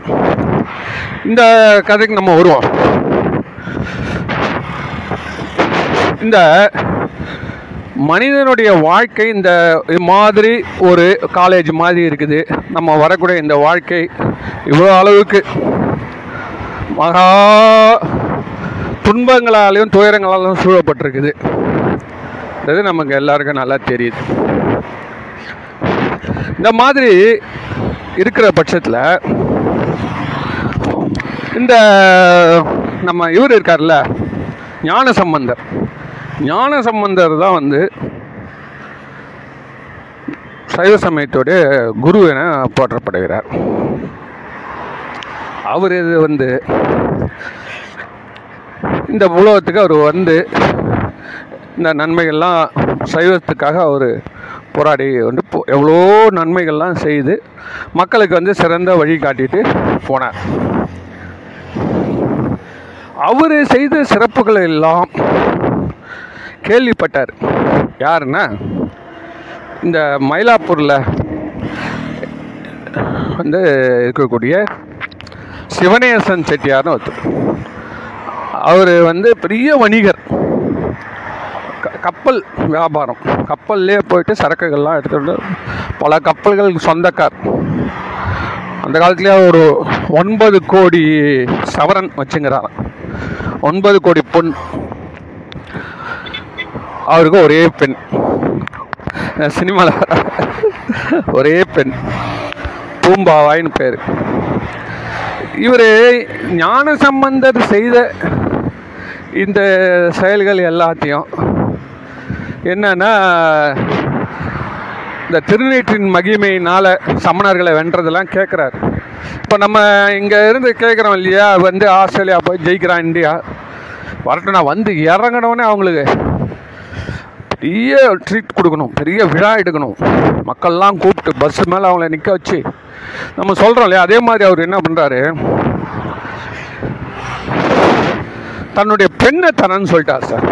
இந்த கதைக்கு நம்ம வருவோம். இந்த மனிதனுடைய வாழ்க்கை இந்த மாதிரி ஒரு காலேஜ் மாதிரி இருக்குது. நம்ம வரக்கூடிய இந்த வாழ்க்கை இவ்வளோ அளவுக்கு மகா துன்பங்களாலையும் துயரங்களாலும் சூழப்பட்டிருக்குது. இது நமக்கு எல்லாருக்கும் நல்லா தெரியுது. இந்த மாதிரி இருக்கிற பட்சத்தில் இந்த நம்ம இவர் இருக்கார்ல ஞான சம்பந்தர் ஞான சம்பந்தர் தான் வந்து சைவ சமயத்தோடைய குரு என போற்றப்படுகிறார். அவர் இது வந்து இந்த உலகத்துக்கு அவர் வந்து இந்த நன்மைகள்லாம் சைவத்துக்காக அவர் போராடி வந்து போ- எவ்வளோ நன்மைகள்லாம் செய்து மக்களுக்கு வந்து சிறந்த வழி காட்டிட்டு போனார். அவர் செய்த சிறப்புகள் எல்லாம் கேள்விப்பட்டார். யாருன்னா இந்த மயிலாப்பூரில் வந்து இருக்கக்கூடிய சிவனேசன் செட்டியார்னு ஒருத்தர். அவர் வந்து பெரிய வணிகர். கப்பல் வியாபாரம். கப்பல்லே போயிட்டு சரக்குகள்லாம் எடுத்துகிட்டு பல கப்பல்கள் சொந்தக்கார். அந்த காலத்துலேயே ஒரு ஒன்பது கோடி சவரன் வச்சுங்கிறார். ஒன்பது கோடி பொன். அவருக்கு ஒரே பெண். சினிமாவில் ஒரே பெண். பூம்பாவாயின்னு பேர். இவர் ஞான சம்பந்தர் செய்த இந்த செயல்கள் எல்லாத்தையும் என்னன்னா இந்த திருநீற்றின் மகிமையினால் சமணர்களை வென்றதெல்லாம் கேட்குறாரு இப்போ நம்ம இங்கே இருந்து கேட்குறோம் இல்லையா? வந்து ஆஸ்திரேலியா போய் ஜெயிக்கிறான் இந்தியா. வரட்டும் நான் வந்து இறங்கினோடனே அவங்களுக்கு பெரிய ட்ரீட் கொடுக்கணும் பெரிய விழா எடுக்கணும். மக்கள்லாம் கூப்பிட்டு பஸ் மேலே அவங்கள நிற்க வச்சு நம்ம சொல்கிறோம் இல்லையா? அதே மாதிரி அவர் என்ன பண்ணுறாரு தன்னுடைய பெண்ணை தரேன்னு சொல்லிட்டார் சார்.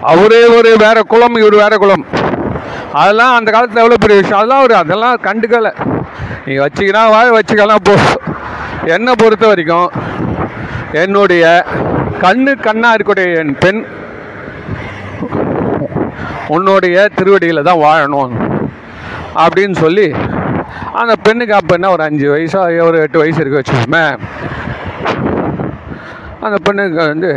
அவரே ஒரு வேற குலம் இவர் வேற குலம் அதெல்லாம் அந்த காலத்தில் எவ்வளோ பெரிய விஷயம்? அதெல்லாம் அவர் அதெல்லாம் கண்டுக்கலை. நீங்கள் வச்சிக்கினா வாழ வச்சுக்கலாம் போ. என்னை பொறுத்த வரைக்கும் என்னுடைய கண்ணு கண்ணாக இருக்கக்கூடிய என் பெண் உன்னுடைய திருவடியில் தான் வாழணும் அப்படின்னு சொல்லி அந்த பெண்ணுக்கு அப்போ என்ன ஒரு அஞ்சு வயசாக ஒரு எட்டு வயசு இருக்க வச்சுக்கோமே. அந்த பெண்ணுக்கு வந்து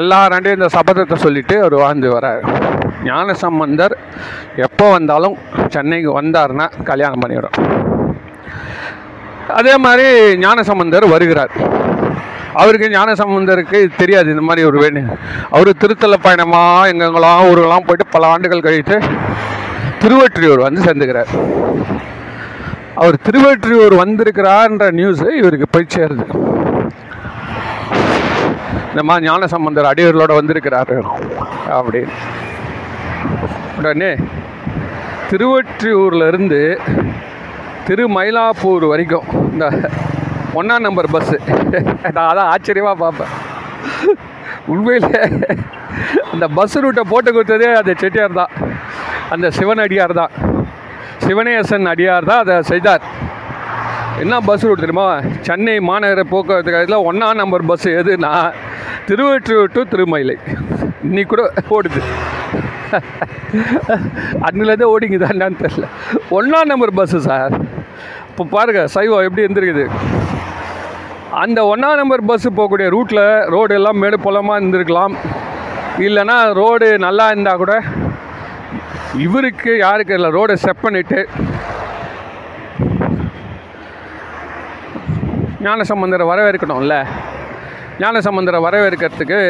எல்லாராண்டையும் இந்த சபதத்தை சொல்லிட்டு அவர் வாழ்ந்து வரார். ஞான சம்பந்தர் எப்போ வந்தாலும் சென்னைக்கு வந்தாருன்னா கல்யாணம் பண்ணிவிடும். அதே மாதிரி ஞான சம்பந்தர் வருகிறார். அவருக்கு ஞான சம்பந்தருக்கு தெரியாது இந்த மாதிரி ஒரு வேணும் அவர் திருத்தல பயணமாக எங்கெங்கெல்லாம் ஊருகெல்லாம் போயிட்டு பல ஆண்டுகள் கழித்து திருவற்றியூர் வந்து சேர்ந்துக்கிறார். அவர் திருவற்றியூர் வந்திருக்கிறார்ன்ற நியூஸ் இவருக்கு போய் சேருது. இந்த மாதிரி ஞான சம்பந்தர் அடியர்களோட வந்திருக்கிறாரு. அப்படின்னு. உடனே திருவொற்றியூர்லேருந்து திருமயிலாப்பூர் வரைக்கும் இந்த ஒன்றாம் நம்பர் பஸ்ஸு நான் அதான் ஆச்சரியமாக பார்ப்பேன். உண்மையில் அந்த பஸ் ரூட்டை போட்டு கொடுத்ததே அந்த செட்டியார் தான். அந்த சிவன் அடியார் தான். சிவனேசன் அடியார் தான் அதை செய்தார். என்ன பஸ் ரூட் தெரியுமா? சென்னை மாநகர போக்குவரத்து கழகத்தில் ஒன்றாம் நம்பர் பஸ் எதுனா திருவெற்றூர் டு திருமயிலை. இன்னைக்கு கூட ஓடுது. அன்னிலேருந்தே ஓடிங்குதா என்னன்னு தெரியல. ஒன்றாம் நம்பர் பஸ்ஸு சார் இப்போ பாருங்கள் சைவம் எப்படி இருந்திருக்குது? அந்த ஒன்றாம் நம்பர் பஸ்ஸு போகக்கூடிய ரூட்டில் ரோடு எல்லாம் மேடு பள்ளமாக இருந்திருக்கலாம். இல்லைன்னா ரோடு நல்லா இருந்தால் கூட இவருக்கு யாருக்கு இல்லை ரோடை செப் பண்ணிட்டு ஞானசம்பந்தரை வரவேற்கணும்ல. ஞானசம்பந்தரை வரவேற்கிறதுக்கு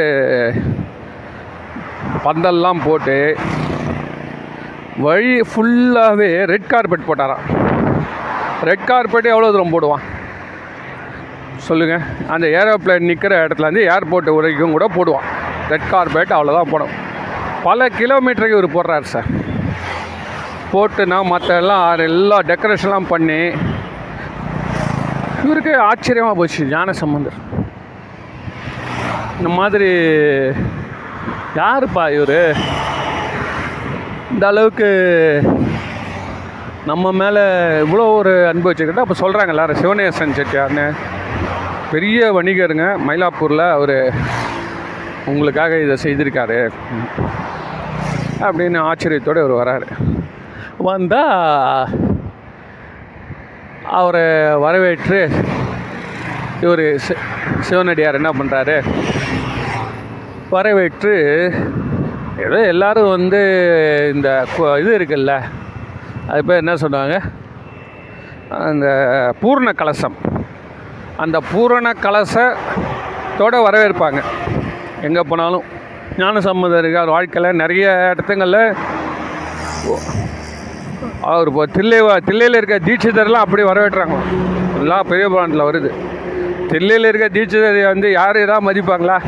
பந்தல்லாம் போட்டு வழி ஃபுல்லாகவே ரெட் கார்பெட் போட்டாராம். ரெட் கார்பெட் எவ்வளோ தூரம் போடுவான்? சொல்லுங்கள் அந்த ஏரோப்ளேன் நிற்கிற இடத்துலேருந்து ஏர்போர்ட் வரைக்கும் கூட போடுவான். ரெட் கார்பெட் அவ்வளோதான் போடும். பல கிலோமீட்டருக்கு இவர் போடுறாரு சார் போட்டுனா மற்ற எல்லாம் எல்லா டெக்கரேஷன்லாம் பண்ணி இவருக்கு ஆச்சரியமாக போச்சு ஞான சம்பந்தர். இந்த மாதிரி யாருப்பா இவர்? இந்த அளவுக்கு நம்ம மேலே இவ்வளோ ஒரு அன்பு வச்சுக்கிட்டு அப்போ சொல்கிறாங்க எல்லாரும். சிவனேசன் செட்டியார்னு. பெரிய வணிகருங்க மயிலாப்பூரில் அவர் உங்களுக்காக இதை செய்திருக்காரு. அப்படின்னு ஆச்சரியத்தோடு அவர் வராரு. வந்தால் அவரை வரவேற்று இவர் சிவனடியார் என்ன பண்ணுறாரு வரவேற்று ஏதோ எல்லோரும் வந்து இந்த இது இருக்குல்ல அது பேர் என்ன சொன்னாங்க அந்த பூர்ண கலசம். அந்த பூரண கலசத்தோட வரவேற்பாங்க. எங்கே போனாலும் ஞான சம்பந்தர் வாழ்க்கையில் நிறைய இடத்துங்களில். அவர் இப்போ தில்லை தில்லையில் இருக்க தீட்சிதர்லாம் அப்படி வரவேற்றாங்க எல்லாம் பெரிய பிராண்டில் வருது. தில்லையில் இருக்க தீட்சிதரை வந்து யார் ஏதாவது மதிப்பாங்களா?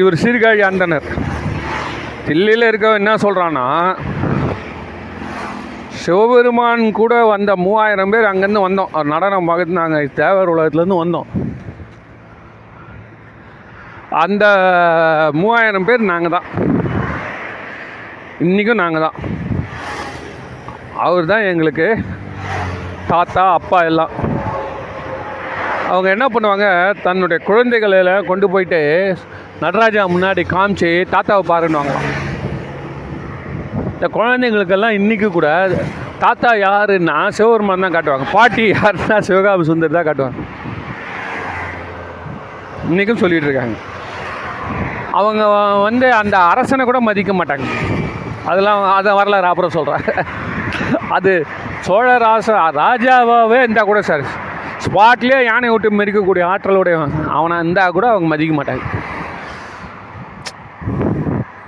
இவர் சீர்காழி அந்தனர். தில்லையில் இருக்க என்ன சொல்கிறான்னா சிவபெருமான் கூட வந்த மூவாயிரம் பேர் அங்கேருந்து வந்தோம். அவர் நடனம் பார்த்து நாங்கள் தேவர் உலகத்துலேருந்து வந்தோம். அந்த மூவாயிரம் பேர் நாங்கள் தான் இன்றைக்கும் நாங்கள் தான் அவர் தான் எங்களுக்கு தாத்தா அப்பா எல்லாம். அவங்க என்ன பண்ணுவாங்க தன்னுடைய குழந்தைகளை கொண்டு போயிட்டு நடராஜா முன்னாடி காமிச்சு தாத்தாவை பாருன்னுவாங்களாம் இந்த குழந்தைங்களுக்கெல்லாம் இன்றைக்கி கூட தாத்தா யாருன்னா சிவபெருமான் தான் காட்டுவாங்க. பாட்டி யாருன்னா சிவகாபி சுந்தர் தான் காட்டுவாங்க. இன்றைக்கும் சொல்லிகிட்டு இருக்காங்க. அவங்க வந்து அந்த அரசனை கூட மதிக்க மாட்டாங்க. அதெல்லாம் அதை வரலாறு அப்புறம் சொல்கிறேன் அது சோழ ராச ராஜாவாகவே இருந்தால் கூட சார். ஸ்பாட்லேயே யானை விட்டு மெரிக்கக்கூடிய ஆற்றலுடையவன் அவனை இருந்தால் கூட அவங்க மதிக்க மாட்டாங்க.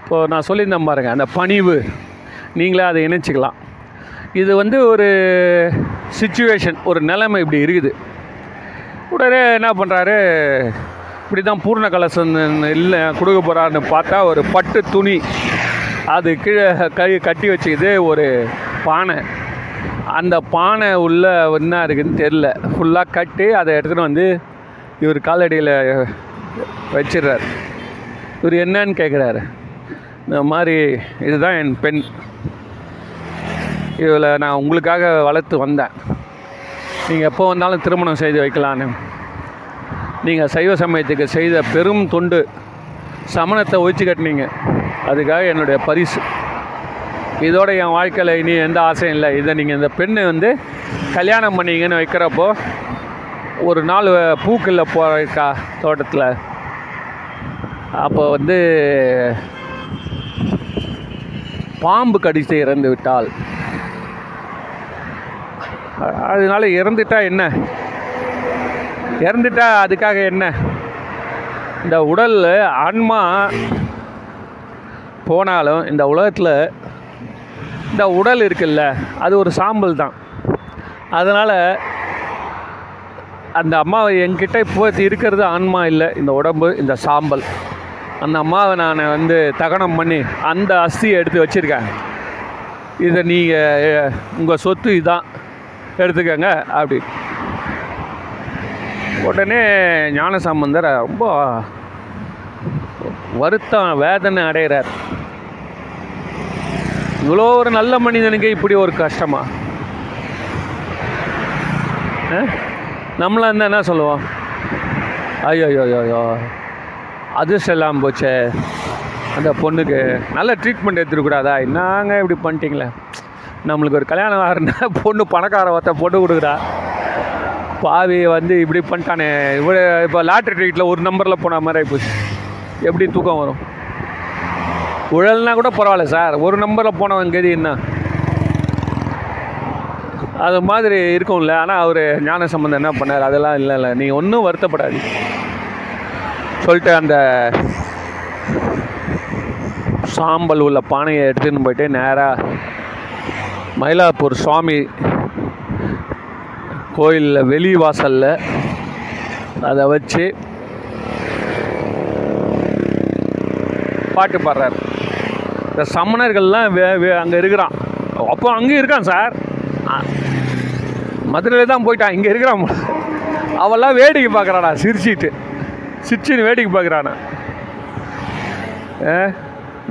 இப்போது நான் சொல்லியிருந்தேன் பாருங்கள் அந்த பணிவு. நீங்களே அதை இணைச்சிக்கலாம். இது வந்து ஒரு சுச்சுவேஷன் ஒரு நிலைமை இப்படி இருக்குது. உடனே என்ன பண்ணுறாரு இப்படி தான் பூர்ண கலசம் இல்லை கொடுக்க போகிறாருன்னு பார்த்தா ஒரு பட்டு துணி. அது கீழே கை கட்டி வச்சுக்கிது ஒரு பானை. அந்த பானை உள்ள என்ன இருக்குதுன்னு தெரில ஃபுல்லாக கட்டி அதை எடுத்துகிட்டு வந்து இவர் காலடியில் வச்சிடுறாரு. இவர் என்னன்னு கேட்குறாரு இந்த மாதிரி இதுதான் என் பெண். இவளை நான் உங்களுக்காக வளர்த்து வந்தேன். நீங்கள் எப்போ வந்தாலும் திருமணம் செய்து வைக்கலான்னு. நீங்கள் சைவ சமயத்துக்கு செய்த பெரும் தொண்டு. சமணத்தை ஒழிச்சு கட்டினீங்க. அதுக்காக என்னுடைய பரிசு. இதோட என் வாழ்க்கையில் இனி எந்த ஆசையும் இல்லை. இதை நீங்கள் இந்த பெண்ணை வந்து கல்யாணம் பண்ணிங்கன்னு வைக்கிறப்போ ஒரு நாள் பூக்களில் போகிறக்கா தோட்டத்தில். அப்போ வந்து பாம்பு கடித்து இறந்து விட்டால் அதனால இறந்துட்டா என்ன? இறந்துட்டா அதுக்காக என்ன? இந்த உடல் ஆன்மா போனாலும் இந்த உலகத்தில் இந்த உடல் இருக்குல்ல அது ஒரு சாம்பல் தான். அதனால் அந்த அம்மாவை என்கிட்ட இப்போ இருக்கிறது ஆன்மா இல்லை இந்த உடம்பு இந்த சாம்பல். அந்த அம்மாவை நான் வந்து தகனம் பண்ணி அந்த அஸ்தியை எடுத்து வச்சுருக்கேன். இதை நீங்கள் உங்கள் சொத்து இதான் எடுத்துக்கங்க அப்படி. உடனே ஞானசம்பந்தர் ரொம்ப வருத்தம் வேதனை அடைகிறார். இவ்வளோ ஒரு நல்ல மனிதனுக்கு இப்படி ஒரு கஷ்டமா? அஹ்? நம்மளா இருந்தால் என்ன சொல்லுவோம்? ஐயோ ஐயோ ஐயோ, அது அதிர்ஷ்டம் போச்சே. அந்த பொண்ணுக்கு நல்ல ட்ரீட்மெண்ட் எடுத்துருக்கூடாதா என்னங்க இப்படி பண்ணிட்டீங்களே? நம்மளுக்கு ஒரு கல்யாணம் ஆகிறனா பொண்ணு பணக்கார ஒருத்த பொண்ணு கொடுக்குறா. பாவி வந்து இப்படி பண்ணிட்டானே. இவ்வளோ இப்போ லாட்ரி ட்ரீட்டில் ஒரு நம்பரில் போன மாதிரி ஆகிப்போச்சு எப்படி தூக்கம் வரும்? உழல்னா கூட பரவாயில்ல சார். ஒரு நம்பரில் போனவன் கதி என்ன? அது மாதிரி இருக்கும்ல. ஆனால் அவர் ஞான சம்பந்தம் என்ன பண்ணார்? அதெல்லாம் இல்லை இல்லை. நீங்கள் ஒன்றும் வருத்தப்படாது சொல்லிட்டு அந்த சாம்பல் உள்ள பானையை எடுத்துன்னு போயிட்டு நேராக மயிலாப்பூர் சுவாமி கோயிலில் வெளி வாசலில் அதை வச்சு பாட்டு பாடுறார். இந்த சமணர்கள்லாம் வே வே அங்கே இருக்கிறான். அப்போ அங்கேயும் இருக்கான் சார். மதுரையில் தான் போயிட்டான். இங்கே இருக்கிறான். அவெல்லாம் வேடிக்கை பார்க்குறானா சிரிச்சிட்டு. சிரிச்சின்னு வேடிக்கை பார்க்குறானா.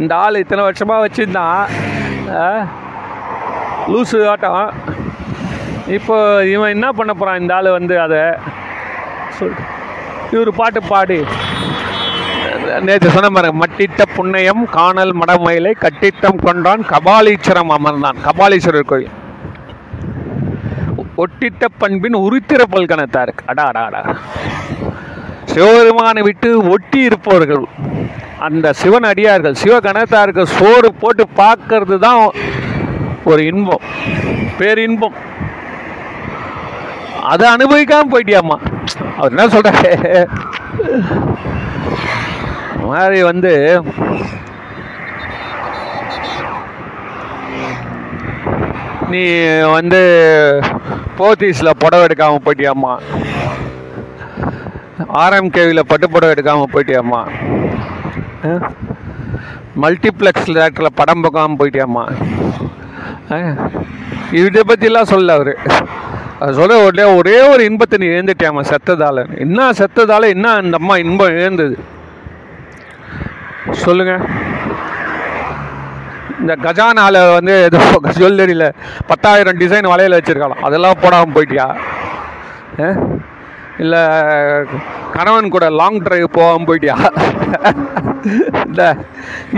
இந்த ஆள் இத்தனை வருஷமாக வச்சுருந்தான். லூசு ஆட்டம். இப்போ இவன் என்ன பண்ண போகிறான் இந்த ஆள் வந்து அதை சொல் இவர் பாட்டு பாடி. நேற்று சொன்ன மாதிரி மட்டிட்ட புண்ணையம் காணல் மடமயிலை கட்டிட்டம் கொண்டான் கபாலீஸ்வரம் அமர்ந்தான். கபாலீஸ்வரர் கோயில். ஒட்டிட்ட பண்பின் உருத்திர பல்கணத்தாருக்கு அடா அடா அடா. சிவபெருமானை விட்டு ஒட்டி இருப்பவர்கள் அந்த சிவன் அடியார்கள் சிவகணத்தாருக்கு சோறு போட்டு பார்க்கறது தான் ஒரு இன்பம் பேரின்பம். அதை அனுபவிக்காம போயிட்டியாம்மா? அவர் என்ன சொல்றாரு? மாதிரி வந்து நீ வந்து போத்தீஸில் புடவை எடுக்காமல் போயிட்டியாம்மா? ஆர்எம்கேவியில் பட்டு புடவை எடுக்காமல் போயிட்டியாம்மா? மல்டிப்ளெக்ஸ் தேட்டரில் படம் பார்க்காமல் போயிட்டியாம்மா? இதை பற்றிலாம் சொல்ல அவர். அது சொல்ல ஒரே ஒரே ஒரு இன்பத்தை நீ இழந்துட்டியாம்மா செத்ததால. என்ன செத்ததால் என்ன அந்த அம்மா இன்பம் இழந்தது? சொல்லுங்கள் இந்த கஜானால வந்து ஏதோ ஜுவல்லரியில் பத்தாயிரம் டிசைன் வளையல் வச்சுருக்கலாம் அதெல்லாம் போடாமல் போயிட்டியா? இல்லை கணவன் கூட லாங் டிரைவ் போகாமல் போயிட்டியா? இந்த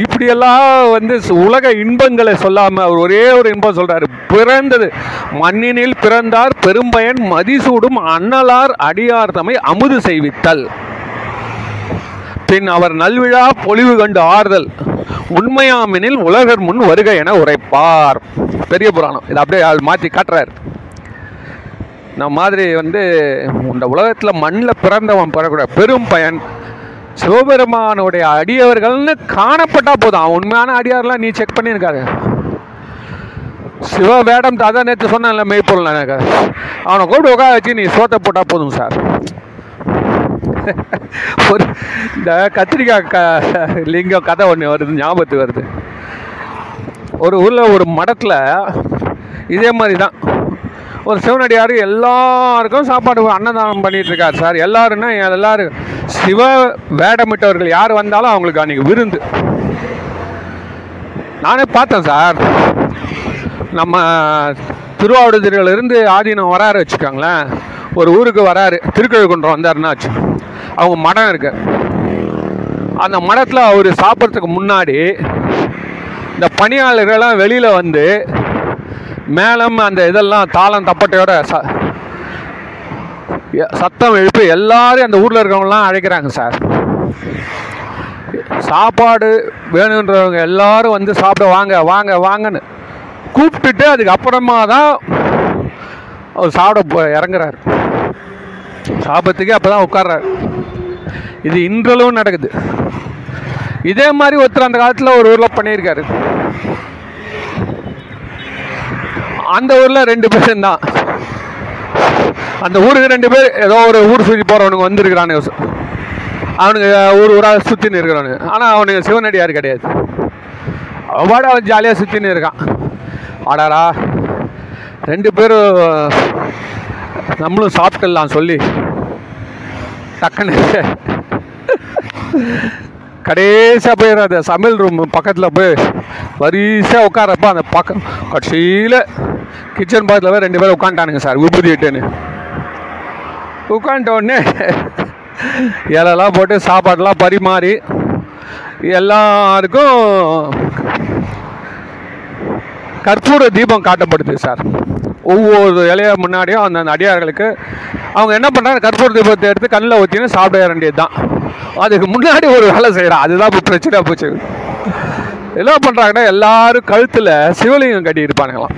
இப்படியெல்லாம் வந்து உலக இன்பங்களை சொல்லாமல் அவர் ஒரே ஒரு இன்பம் சொல்கிறாரு பிறந்தது மண்ணினில் பிறந்தார் பெரும்பயன் மதிசூடும் அண்ணலார் அடியார் தம்மை அமுது செய்வித்தல். பின் அவர் நல்விழா பொலிவு கண்டு ஆறுதல். உண்மையாமெனில் உலகர் முன் வருக என உரைப்பார். பெரிய புராணம். இதை அப்படியே ஆள் மாற்றி காட்டுறாரு. நம்ம மாதிரி வந்து இந்த உலகத்தில் மண்ணில் பிறந்தவன் பெறக்கூடிய பெரும் பயன். சிவபெருமானுடைய அடியவர்கள்னு காணப்பட்டா போதும். அவன் உண்மையான அடியார்லாம் நீ செக் பண்ணியிருக்காரு சிவ வேடம் அதான் நேற்று சொன்னேன்ல மெய்ப்பொருள் எனக்கு. அவனை கூப்பிட்டு உட்கார வச்சு நீ சோத்தை போட்டால் போதும் சார். ஒரு இந்த கத்திரிக்காய் க லிங்கம் கதை ஒன்று வருது ஞாபகத்துக்கு வருது. ஒரு ஊரில் ஒரு மடத்தில் இதே மாதிரி தான் ஒரு சிவனடியார் எல்லாருக்கும் சாப்பாடு அன்னதானம் பண்ணிகிட்ருக்கார் சார். எல்லாருன்னா எல்லோரும் சிவ வேடமிட்டவர்கள் யார் வந்தாலும் அவங்களுக்கு அன்றைக்கி விருந்து. நானே பார்த்தேன் சார். நம்ம திருவாவடுதுறையிலிருந்து ஆதீனம் வராரு வச்சுக்கோங்களேன். ஒரு ஊருக்கு வராரு திருக்கழுக்குன்றம் வந்தாருன்னா வச்சு அவங்க மடம் இருக்கு. அந்த மடத்தில் அவர் சாப்பிட்றதுக்கு முன்னாடி இந்த பணியாளர்கள்லாம் வெளியில் வந்து மேலம் அந்த இதெல்லாம் தாளம் தப்பட்டையோட ச சத்தம் எழுப்பி எல்லாரும் அந்த ஊரில் இருக்கிறவங்களாம் அழைக்கிறாங்க சார். சாப்பாடு வேணுன்றவங்க எல்லாரும் வந்து சாப்பிட வாங்க வாங்க வாங்கன்னு கூப்பிட்டுட்டு அதுக்கு அப்புறமா தான் அவர் சாப்பிட இறங்குறாரு. சாப்பிட்றதுக்கே அப்போ தான் உட்கார்றாரு. இது இன்றளவும் நடக்குது. இதே மாதிரி ஒருத்தர் அந்த காலத்தில் ஒரு ஊரில் பண்ணியிருக்காரு. அந்த ஊரில் ரெண்டு பேரும் தான். அந்த ஊருக்கு ரெண்டு பேர் ஏதோ ஒரு ஊர் சுற்றி போகிறவனுக்கு வந்திருக்கிறானுங்க. அவனுக்கு ஊர் ஊராக சுற்றின்னு இருக்கிறானுங்க ஆனால் அவனுக்கு சிவனடியார் கிடையாது. அவ்வாட அவன் ஜாலியாக சுற்றின்னு இருக்கான். ஆடாரா ரெண்டு பேரும் நம்மளும் சாப்பிட்டுடலாம் சொல்லி. டக்குன்னு கடைசியாக போய் அந்த சமையல் ரூம் பக்கத்தில் போய் வரிசையாக உட்காரப்ப அந்த பக்கம் கடைசியில் கிச்சன் பக்கத்தில் போய் ரெண்டு பேரும் உட்காந்துட்டானுங்க சார் விபூதி உட்காந்துட்ட உடனே இலெல்லாம் போட்டு சாப்பாடெல்லாம் பரிமாறி எல்லாருக்கும் கற்பூர தீபம் காட்டப்படுது சார். ஒவ்வொரு இலைய முன்னாடியும் அந்த அடியார்களுக்கு அவங்க என்ன பண்ணுறாங்க கற்பூர தீபத்தை எடுத்து கண்ணில் ஊற்றின்னு சாப்பிட வேண்டியது தான் அதுக்கு முன்னாடி ஒரு வேலை செய்கிறான் அதுதான் இப்போ பிரச்சனையாக போச்சு. என்ன பண்ணுறாங்கன்னா எல்லாரும் கழுத்தில் சிவலிங்கம் கட்டியிருப்பானுங்களாம்.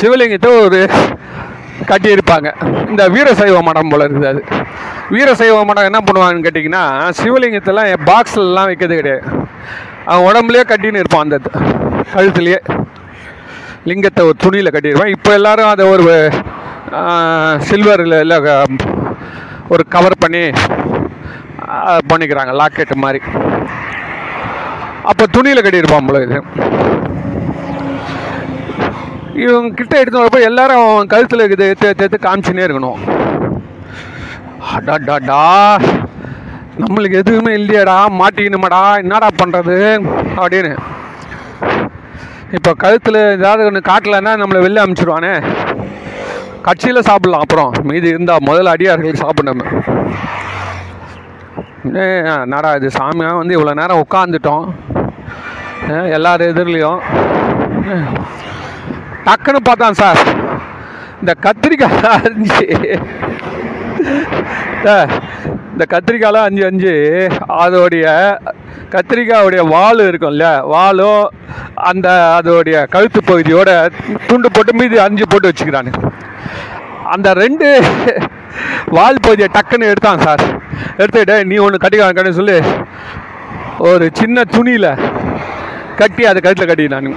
சிவலிங்கத்தை ஒரு கட்டியிருப்பாங்க. இந்த வீரசைவ மடம் போல இருக்குது அது. வீரசைவ மடம் என்ன பண்ணுவாங்கன்னு கேட்டிங்கன்னா சிவலிங்கத்தெல்லாம் பாக்ஸ்லலாம் வைக்கிறது கிடையாது. அவன் உடம்புலேயே கட்டின்னு இருப்பான் அந்த கழுத்துலேயே. லிங்கத்தை ஒரு துணியில் கட்டிடுவேன் இப்போ எல்லாரும் அதை ஒரு சில்வரில் இல்லை ஒரு கவர் பண்ணி பண்ணிக்கிறாங்க லாக்கெட்டு மாதிரி. அப்போ துணியில் கட்டியிருப்பான் போல இது. இவங்க கிட்ட எடுத்து வரப்போ எல்லாரும் அவன் கழுத்தில் இருக்குது எடுத்து எடுத்து எடுத்து காமிச்சுனே இருக்கணும். அடாடாடா. நம்மளுக்கு எதுவுமே இல்லையாடா மாட்டிக்கணுமாடா என்னடா பண்ணுறது அப்படின்னு. இப்போ கழுத்தில் ஏதாவது ஒன்று காட்டலைன்னா நம்மளை வெளில அனுப்பிச்சிடுவானே கட்சியில் சாப்பிட்லாம் அப்புறம். மீதி இருந்தால் முதல்ல அடியார்களுக்கு சாப்பிடணும் நடா என்னடா இது? சாமியாக வந்து இவ்வளோ நேரம் உட்காந்துட்டோம் எல்லார் எதிர்லேயும். டக்குன்னு பார்த்தான் சார். இந்த கத்திரிக்காய் இருந்துச்சு இந்த கத்திரிக்காயெலாம் அஞ்சு அஞ்சு. அதோடைய கத்திரிக்காயோடைய வால் இருக்கும்ல வாலும் அந்த அதோடைய கழுத்து பகுதியோட துண்டு போட்டு மீதி அஞ்சு போட்டு வச்சுக்கிறானு. அந்த ரெண்டு வால் பகுதியை டக்குன்னு எடுத்தான் சார். எடுத்துக்கிட்டு நீ ஒன்று கட்டிக்கான்னு சொல்லி. ஒரு சின்ன துணியில் கட்டி அதை கழுத்தில் கட்டினானு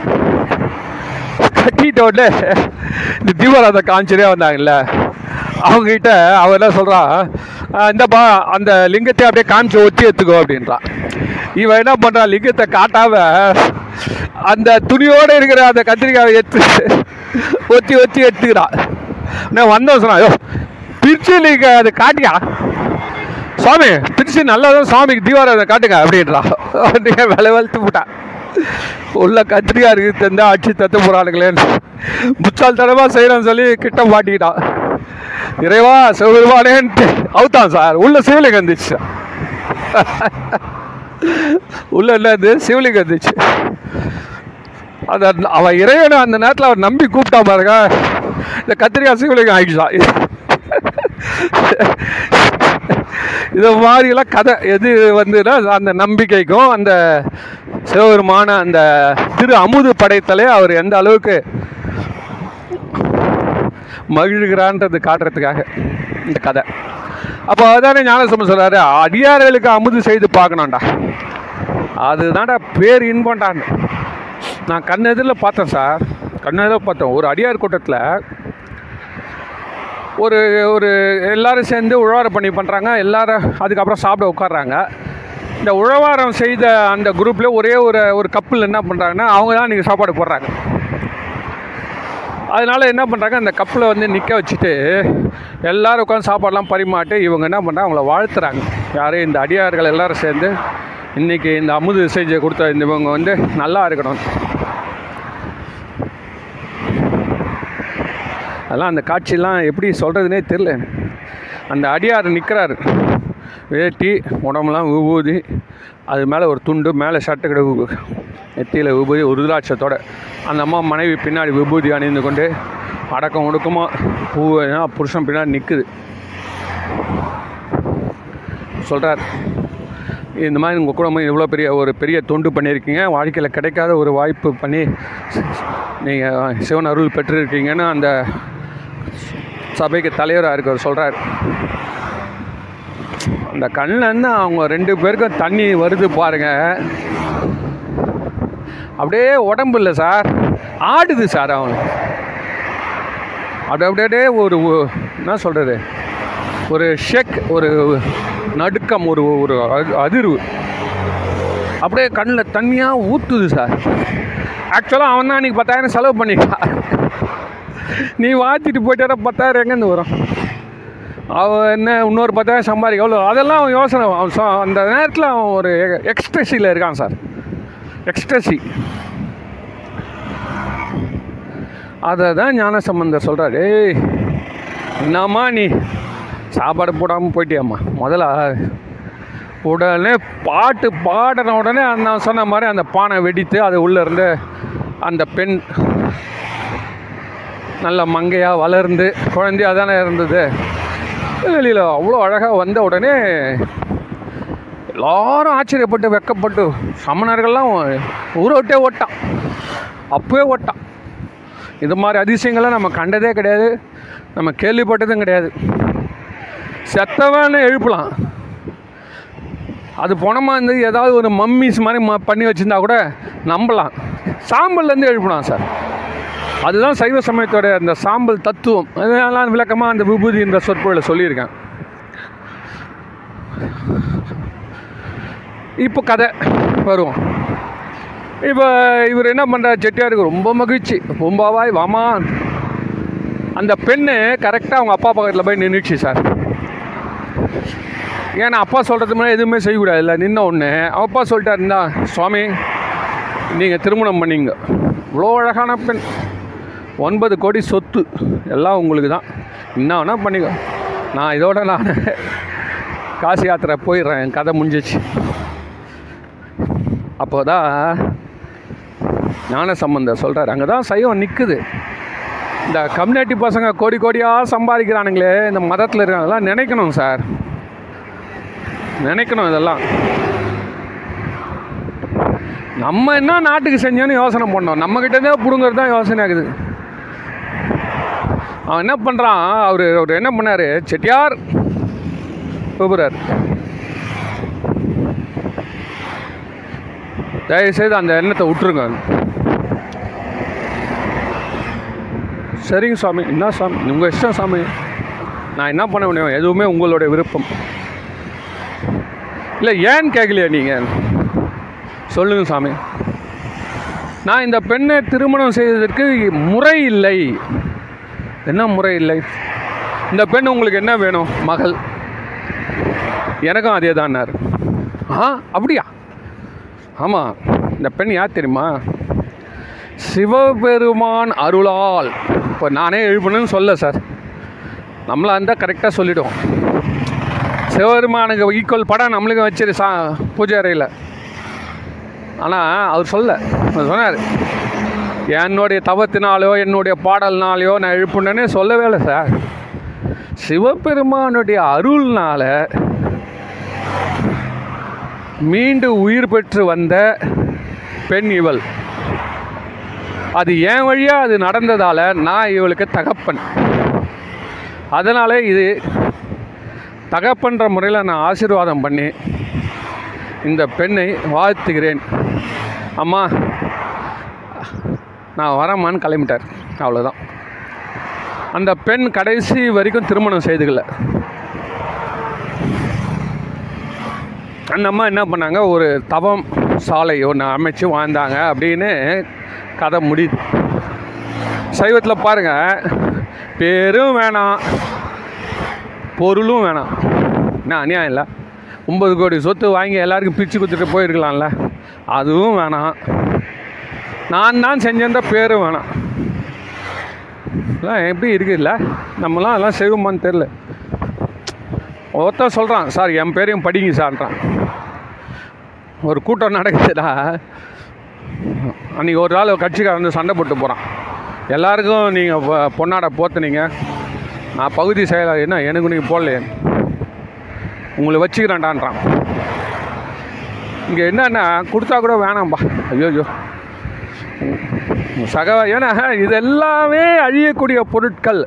கட்டிட்ட உடனே இந்த தீபாராத காமிச்சரே வந்தாங்கல்ல. அவங்ககிட்ட அவர் என்ன சொல்கிறா இந்தப்பா அந்த லிங்கத்தை அப்படியே காமிச்சு ஒத்தி எடுத்துக்கோ அப்படின்றான் இவன் என்ன பண்ணுறான் லிங்கத்தை காட்டாம அந்த துணியோடு இருக்கிற அந்த கத்திரிக்காயை எடுத்து ஒத்தி ஒத்தி எடுத்துக்கிறான் நான் வந்தோம் சொன்னா ஐயோ பிரிச்சு லிங்க அதை காட்டியா சுவாமி பிரிச்சு நல்லதான் சுவாமிக்கு தீபாராதனை காட்டுங்க அப்படின்றா. அப்படியே விலை வளர்த்து போட்டான் உள்ள கத்திரிக்கா இருக்கு தந்தா அடிச்சு தத்து போறானுங்களேன்னு முச்சால் தடவை செய்யறோம்னு சொல்லி கிட்ட மாட்டிக்கிட்டான் இறைவா சிவபெருமானேன்ட்டு அவுத்தான் சார். உள்ள சிவலிங்கம் இருந்துச்சு. உள்ள என்னது சிவலிங்கம் இருந்துச்சு. அந்த அவன் இறைவனை அந்த நேரத்தில் அவர் நம்பி கூப்பிட்டா பாருங்க. இந்த கத்திரிக்காய் சிவலிங்கம் ஆகிடுச்சான் இது மாதிரிலாம் கதை. எது வந்துன்னா அந்த நம்பிக்கைக்கும் அந்த சிவபெருமான அந்த திரு அமுது படைத்தலே அவர் எந்த அளவுக்கு மகிழ்கிறான்றது காட்டுறதுக்காக இந்த கதை. அப்போ அதானே ஞானசம்பம் சொல்கிறாரு அடியார்களுக்கு அமுது செய்து பார்க்கணும்டா. அதுதான்டா பேர் இன்பண்டான்னு நான் கண்ணெதிரில் பார்த்தேன் சார் கண்ணெதிரில் பார்த்தேன். ஒரு அடியார் கூட்டத்தில் ஒரு ஒரு எல்லோரும் சேர்ந்து உழவாரம் பண்ணி பண்ணுறாங்க எல்லாரும் அதுக்கப்புறம் சாப்பிட உட்காடுறாங்க இந்த உழவாரம் செய்த அந்த குரூப்பில் ஒரே ஒரு ஒரு கப்பில் என்ன பண்ணுறாங்கன்னா அவங்க தான் நீங்கள் சாப்பாடு போடுறாங்க. அதனால் என்ன பண்ணுறாங்க அந்த கப்பில் வந்து நிற்க வச்சுட்டு எல்லோரும் உட்காந்து சாப்பாடெலாம் பரிமாட்டு இவங்க என்ன பண்ணுறாங்க அவங்கள வாழ்த்துறாங்க. யாரும் இந்த அடியார்கள் எல்லோரும் சேர்ந்து இன்றைக்கி இந்த அமுது செஞ்சு கொடுத்த இந்த இவங்க வந்து நல்லா இருக்கணும். அதெல்லாம் அந்த காட்சிலாம் எப்படி சொல்கிறதுனே தெரில அந்த அடியார் நிற்கிறாரு வேட்டி உடம்புலாம் விபூதி அது மேலே ஒரு துண்டு மேலே ஷர்ட்டு கிட நெத்தியில் விபூதி ஒரு ருத்ராட்சத்தோட அந்த அம்மா மனைவி பின்னாடி விபூதி அணிந்து கொண்டு அடக்கம் ஒடுக்கமாக பூ புருஷன் பின்னாடி நிற்குது சொல்கிறார் இந்த மாதிரி உங்கள் குடும்பம் இவ்வளோ பெரிய ஒரு பெரிய தொண்டு பண்ணியிருக்கீங்க. வாழ்க்கையில் கிடைக்காத ஒரு வாய்ப்பு பண்ணி நீங்கள் சிவன் அருள் பெற்றிருக்கீங்கன்னு அந்த சபைக்கு தலைவராக இருக்கவர் சொல்கிறார் அந்த கண்ணிலேருந்து அவங்க ரெண்டு பேருக்கும் தண்ணி வருது பாருங்க. அப்படியே உடம்பு இல்லை சார். ஆடுது சார் அவங்க அப்படி அப்படியே ஒரு என்ன சொல்கிறது ஒரு ஷெக் ஒரு நடுக்கம் ஒரு ஒரு அ- அதிர்வு. அப்படியே கண்ணில் தண்ணியாக ஊற்றுது சார். ஆக்சுவலாக அவன் தான் அன்றைக்கி பத்தாயிரம் செலவு பண்ணிட்டான் நீ வாத்திட்டு போயிட்டார பத்தாயிரம் எங்கேருந்து வரும்? அவன் என்ன இன்னொரு பத்தாயிரம் சம்பாதிக்க அவ்வளோ அதெல்லாம் அவன் யோசனை. அவன் அந்த நேரத்தில் அவன் ஒரு எக்ஸ்ட்ரஸியில் இருக்கான் சார். எக்ஸ்ட்ரஸி அதை தான் ஞான சம்பந்தர் சொல்கிறார் ஏய் என்னம்மா நீ? சாப்பாடு போடாமல் போயிட்டியாம்மா? முதல்ல உடனே பாட்டு பாடின உடனே அந்த நான் சொன்ன மாதிரி அந்த பானை வெடித்து அது உள்ளே இருந்து அந்த பெண் நல்ல மங்கையாக வளர்ந்து குழந்தையாக தானே இருந்தது. வெளியில் அவ்வளோ அழகாக வந்த உடனே எல்லாரும் ஆச்சரியப்பட்டு வெக்கப்பட்டு சமணர்கள்லாம் ஊரை விட்டே ஓட்டான். அப்பவே ஓட்டான். இது மாதிரி அதிசயங்களை நம்ம கண்டதே கிடையாது. நம்ம கேள்விப்பட்டதும் கிடையாது. செத்தவன்னு எழுப்பலாம். அது பணமாக இருந்து ஏதாவது ஒரு மம்மிஸ் மாதிரி ம பண்ணி வச்சுருந்தா கூட நம்பலாம். சாம்பல்லேருந்து எழுப்பலாம் சார். அதுதான் சைவ சமயத்தோட அந்த சாம்பல் தத்துவம். அதனால விளக்கமாக அந்த விபூதி என்ற சொற்பொழில் சொல்லியிருக்கேன். இப்போ கதை. வருவோம். இப்போ இவர் என்ன பண்ணுறார் செட்டியாருக்கு ரொம்ப மகிழ்ச்சி. பூம்பாவாய் வாமா. அந்த பெண்ணு கரெக்டாக அவங்க அப்பா பக்கத்தில் போய் நின்றுச்சு சார். ஏன்னா அப்பா சொல்கிறது மாதிரி எதுவுமே செய்யக்கூடாது இல்லை. நின்ன ஒன்று அப்பா சொல்லிட்டாருந்தா சுவாமி நீங்கள் திருமணம் பண்ணிங்க. இவ்வளோ அழகான பெண். ஒன்பது கோடி சொத்து. எல்லாம் உங்களுக்கு தான். என்ன வேணால் பண்ணிக்கோ. நான் இதோட நான் காசி யாத்திரை போயிடுறேன். என் கதை முடிஞ்சிச்சு. அப்போ தான் ஞான சம்பந்த சொல்கிறார் அங்கே தான் சைவம் நிற்குது இந்த கம்யூனிட்டி பசங்க கோடி கோடியாக சம்பாதிக்கிறானுங்களே. இந்த மதத்தில் இருக்கிறதெல்லாம் நினைக்கணும் சார். நினைக்கணும் இதெல்லாம். நம்ம என்ன நாட்டுக்கு செஞ்சோன்னு யோசனை பண்ணோம். நம்மக்கிட்டே பிடுங்கிறது தான் யோசனை ஆகுது. அவன் என்ன பண்ணுறான் அவர் அவர் என்ன பண்ணார்? செட்டியார் கூப்பிட்றார். தயவுசெய்து அந்த எண்ணத்தை விட்டுருங்க. சரிங்க சாமி. என்ன சாமி? உங்கள் இஷ்டம் சாமி. நான் என்ன பண்ண முடியும்? எதுவுமே உங்களுடைய விருப்பம். இல்லை ஏன்னு கேட்கலையா நீங்கள் சொல்லுங்கள் சாமி. நான் இந்த பெண்ணை திருமணம் செய்வதற்கு முறை இல்லை. என்ன முறை இல்லை. இந்த பெண் உங்களுக்கு என்ன வேணும்? மகள். எனக்கும் அதே தான்னார் ஆ அப்படியா? ஆமாம் இந்த பெண் யார் தெரியுமா? சிவபெருமான் அருளால். இப்போ நானே எழுப்பணும்னு சொல்ல சார். நம்மளாக இருந்தால் கரெக்டாக சொல்லிவிடுவோம் சிவபெருமானுக்கு ஈக்குவல் படம் நம்மளுக்கு வச்சிரு சா பூஜை அறையில். ஆனால் அவர் சொல்ல அவர் சொன்னார். என்னுடைய தவத்தினாலையோ என்னுடைய பாடல்னாலையோ நான் எழுப்புனேனே சொல்லவே இல்லை சார். சிவபெருமானுடைய அருள்னால மீண்டு உயிர் பெற்று வந்த பெண் இவள். அது என் வழியாக அது நடந்ததால் நான் இவளுக்கு தகப்பன். அதனால் இது தகப்பன்ற முறையில் நான் ஆசீர்வாதம் பண்ணி இந்த பெண்ணை வாழ்த்துகிறேன். அம்மா நான் வரமான்னு கிளம்பிட்டார் அவ்வளோதான் அந்த பெண் கடைசி வரைக்கும் திருமணம் செய்துக்கல. அந்த அம்மா என்ன பண்ணாங்க? ஒரு தவம் சாலை ஒன்று அமைச்சு வாழ்ந்தாங்க அப்படின்னு கதை முடியுது. சைவத்தில் பாருங்கள் பேரும் வேணாம் பொருளும் வேணாம். என்ன அநியாயம் இல்லை? ஒம்பது கோடி சொத்து வாங்கி எல்லாருக்கும் பிரித்து கொடுத்துட்டு போயிருக்கலாம்ல. அதுவும் வேணாம். நான் தான் செஞ்சேன்ற பேரும் வேணாம். எல்லாம் எப்படி இருக்குதுல்ல நம்மலாம் அதெல்லாம் செய்வோமான்னு தெரில ஒருத்தன் சொல்கிறான் சார் என் பேரையும் படிங்க சார்ன்றான். ஒரு கூட்டம் நடக்குதுடா. அன்றைக்கி ஒரு நாள் கட்சிக்காரன் வந்து சண்டை போட்டு போகிறான் எல்லாருக்கும் நீங்கள் பொன்னாடை போத்துனீங்க. நான் பகுதி செயலாளர் என்ன எனக்கு நீங்கள் போடலையே. உங்களை வச்சுக்கிறேன்டான்றான். இங்கே என்னென்னா கொடுத்தா கூட வேணாம்பா. ஐயோ ஐயோ. சக ஏன்னா இது எல்லாமே அழியக்கூடிய பொருட்கள்.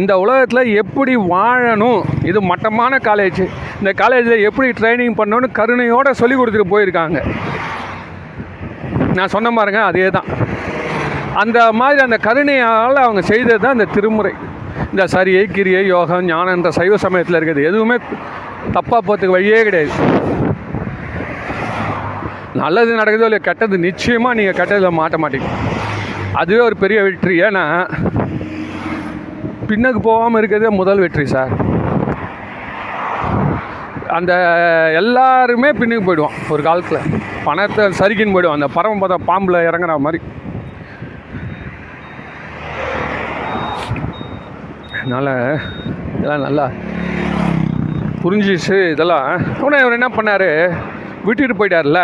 இந்த உலகத்தில் எப்படி வாழணும்? இது மட்டமான காலேஜ் இந்த காலேஜில் எப்படி ட்ரைனிங் பண்ணணும்னு கருணையோடு சொல்லி கொடுத்துட்டு போயிருக்காங்க. நான் சொன்ன பாருங்க அதே தான் அந்த மாதிரி அந்த கருணையால் அவங்க செய்தது தான் இந்த திருமுறை. இந்த சரியை கிரியை யோகம் ஞானம் என்ற சைவ சமயத்தில் இருக்கிறது எதுவுமே தப்பாக போகிறதுக்கு வழியே கிடையாது. நல்லது நடக்குதோ இல்லை கெட்டது நிச்சயமாக நீங்கள் கெட்டதில் மாட்ட மாட்டீங்க. அதுவே ஒரு பெரிய வெற்றி. ஏன்னா பின்னுக்கு போகாமல் இருக்கிறதே முதல் வெற்றி சார். அந்த எல்லாருமே பின்னுக்கு போயிடுவான் ஒரு காலத்தில். பணத்தை சரிக்குன்னு போயிடுவான். அந்த பரமபத பாம்பில் இறங்குற மாதிரி. அதனால் இதெல்லாம் நல்லா புரிஞ்சிச்சு இதெல்லாம். உடனே இவர் என்ன பண்ணார்? விட்டுட்டு போயிட்டார்ல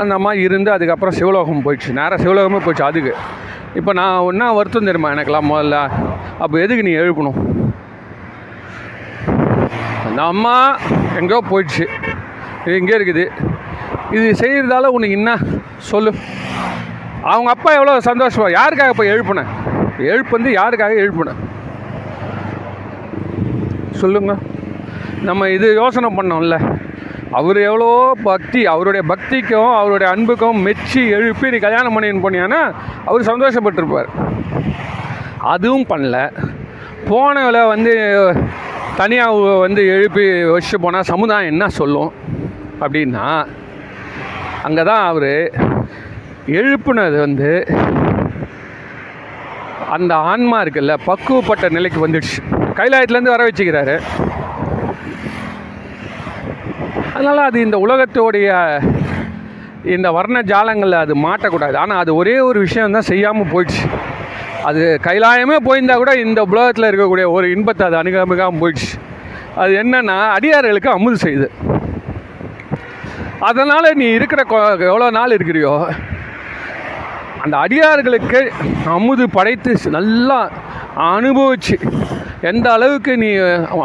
அந்த அம்மா இருந்து அதுக்கப்புறம் சிவலோகம் போயிடுச்சு. நேராக சிவலோகமே போயிடுச்சு அதுக்கு. இப்போ நான் ஒன்றா வருத்தம் தெரியுமா எனக்கெல்லாம் முதல்ல? அப்போ எதுக்கு நீ எழுப்பணும்? அந்த அம்மா எங்கேயோ போயிடுச்சு. இது இங்கே இருக்குது. இது செய்கிறதால உனக்கு என்ன சொல்லு. அவங்க அப்பா எவ்வளோ சந்தோஷமா? யாருக்காக இப்போ எழுப்புனேன் எழுப்பு வந்து யாருக்காக எழுப்புனேன் சொல்லுங்க. நம்ம இது யோசனை பண்ணோம்ல. அவர் எவ்வளோ பக்தி அவருடைய பக்திக்கும் அவருடைய அன்புக்கும் மெச்சி எழுப்பி நீ கல்யாணம் பண்ணின்னு போனியானா அவர் சந்தோஷப்பட்டிருப்பார். அதுவும் பண்ணல. போனவளை வந்து தனியாக வந்து எழுப்பி வச்சு போனால் சமுதாயம் என்ன சொல்லும்? அப்படின்னா அங்கே தான் அவர் எழுப்புனது வந்து அந்த ஆன்மா இருக்குல்ல பக்குவப்பட்ட நிலைக்கு வந்துடுச்சு. கைலாயத்துலேருந்து வர வச்சுக்கிறாரு. அதனால் அது இந்த உலகத்தோடைய இந்த வர்ண ஜாலங்களில் அது மாட்டக்கூடாது. ஆனால் அது ஒரே ஒரு விஷயம் தான் செய்யாமல் போயிடுச்சு. அது கைலாயமே போயிருந்தால் கூட இந்த உலகத்தில் இருக்கக்கூடிய ஒரு இன்பத்தை அது அணுகாமுகாமல் போயிடுச்சு. அது என்னென்னா அடியார்களுக்கு அமுது செய்யுது அதனால் நீ இருக்கிற கொ- எவ்வளோ நாள் இருக்கிறியோ அந்த அடியார்களுக்கு அமுது படைத்து நல்லா அனுபவிச்சு எந்த அளவுக்கு நீ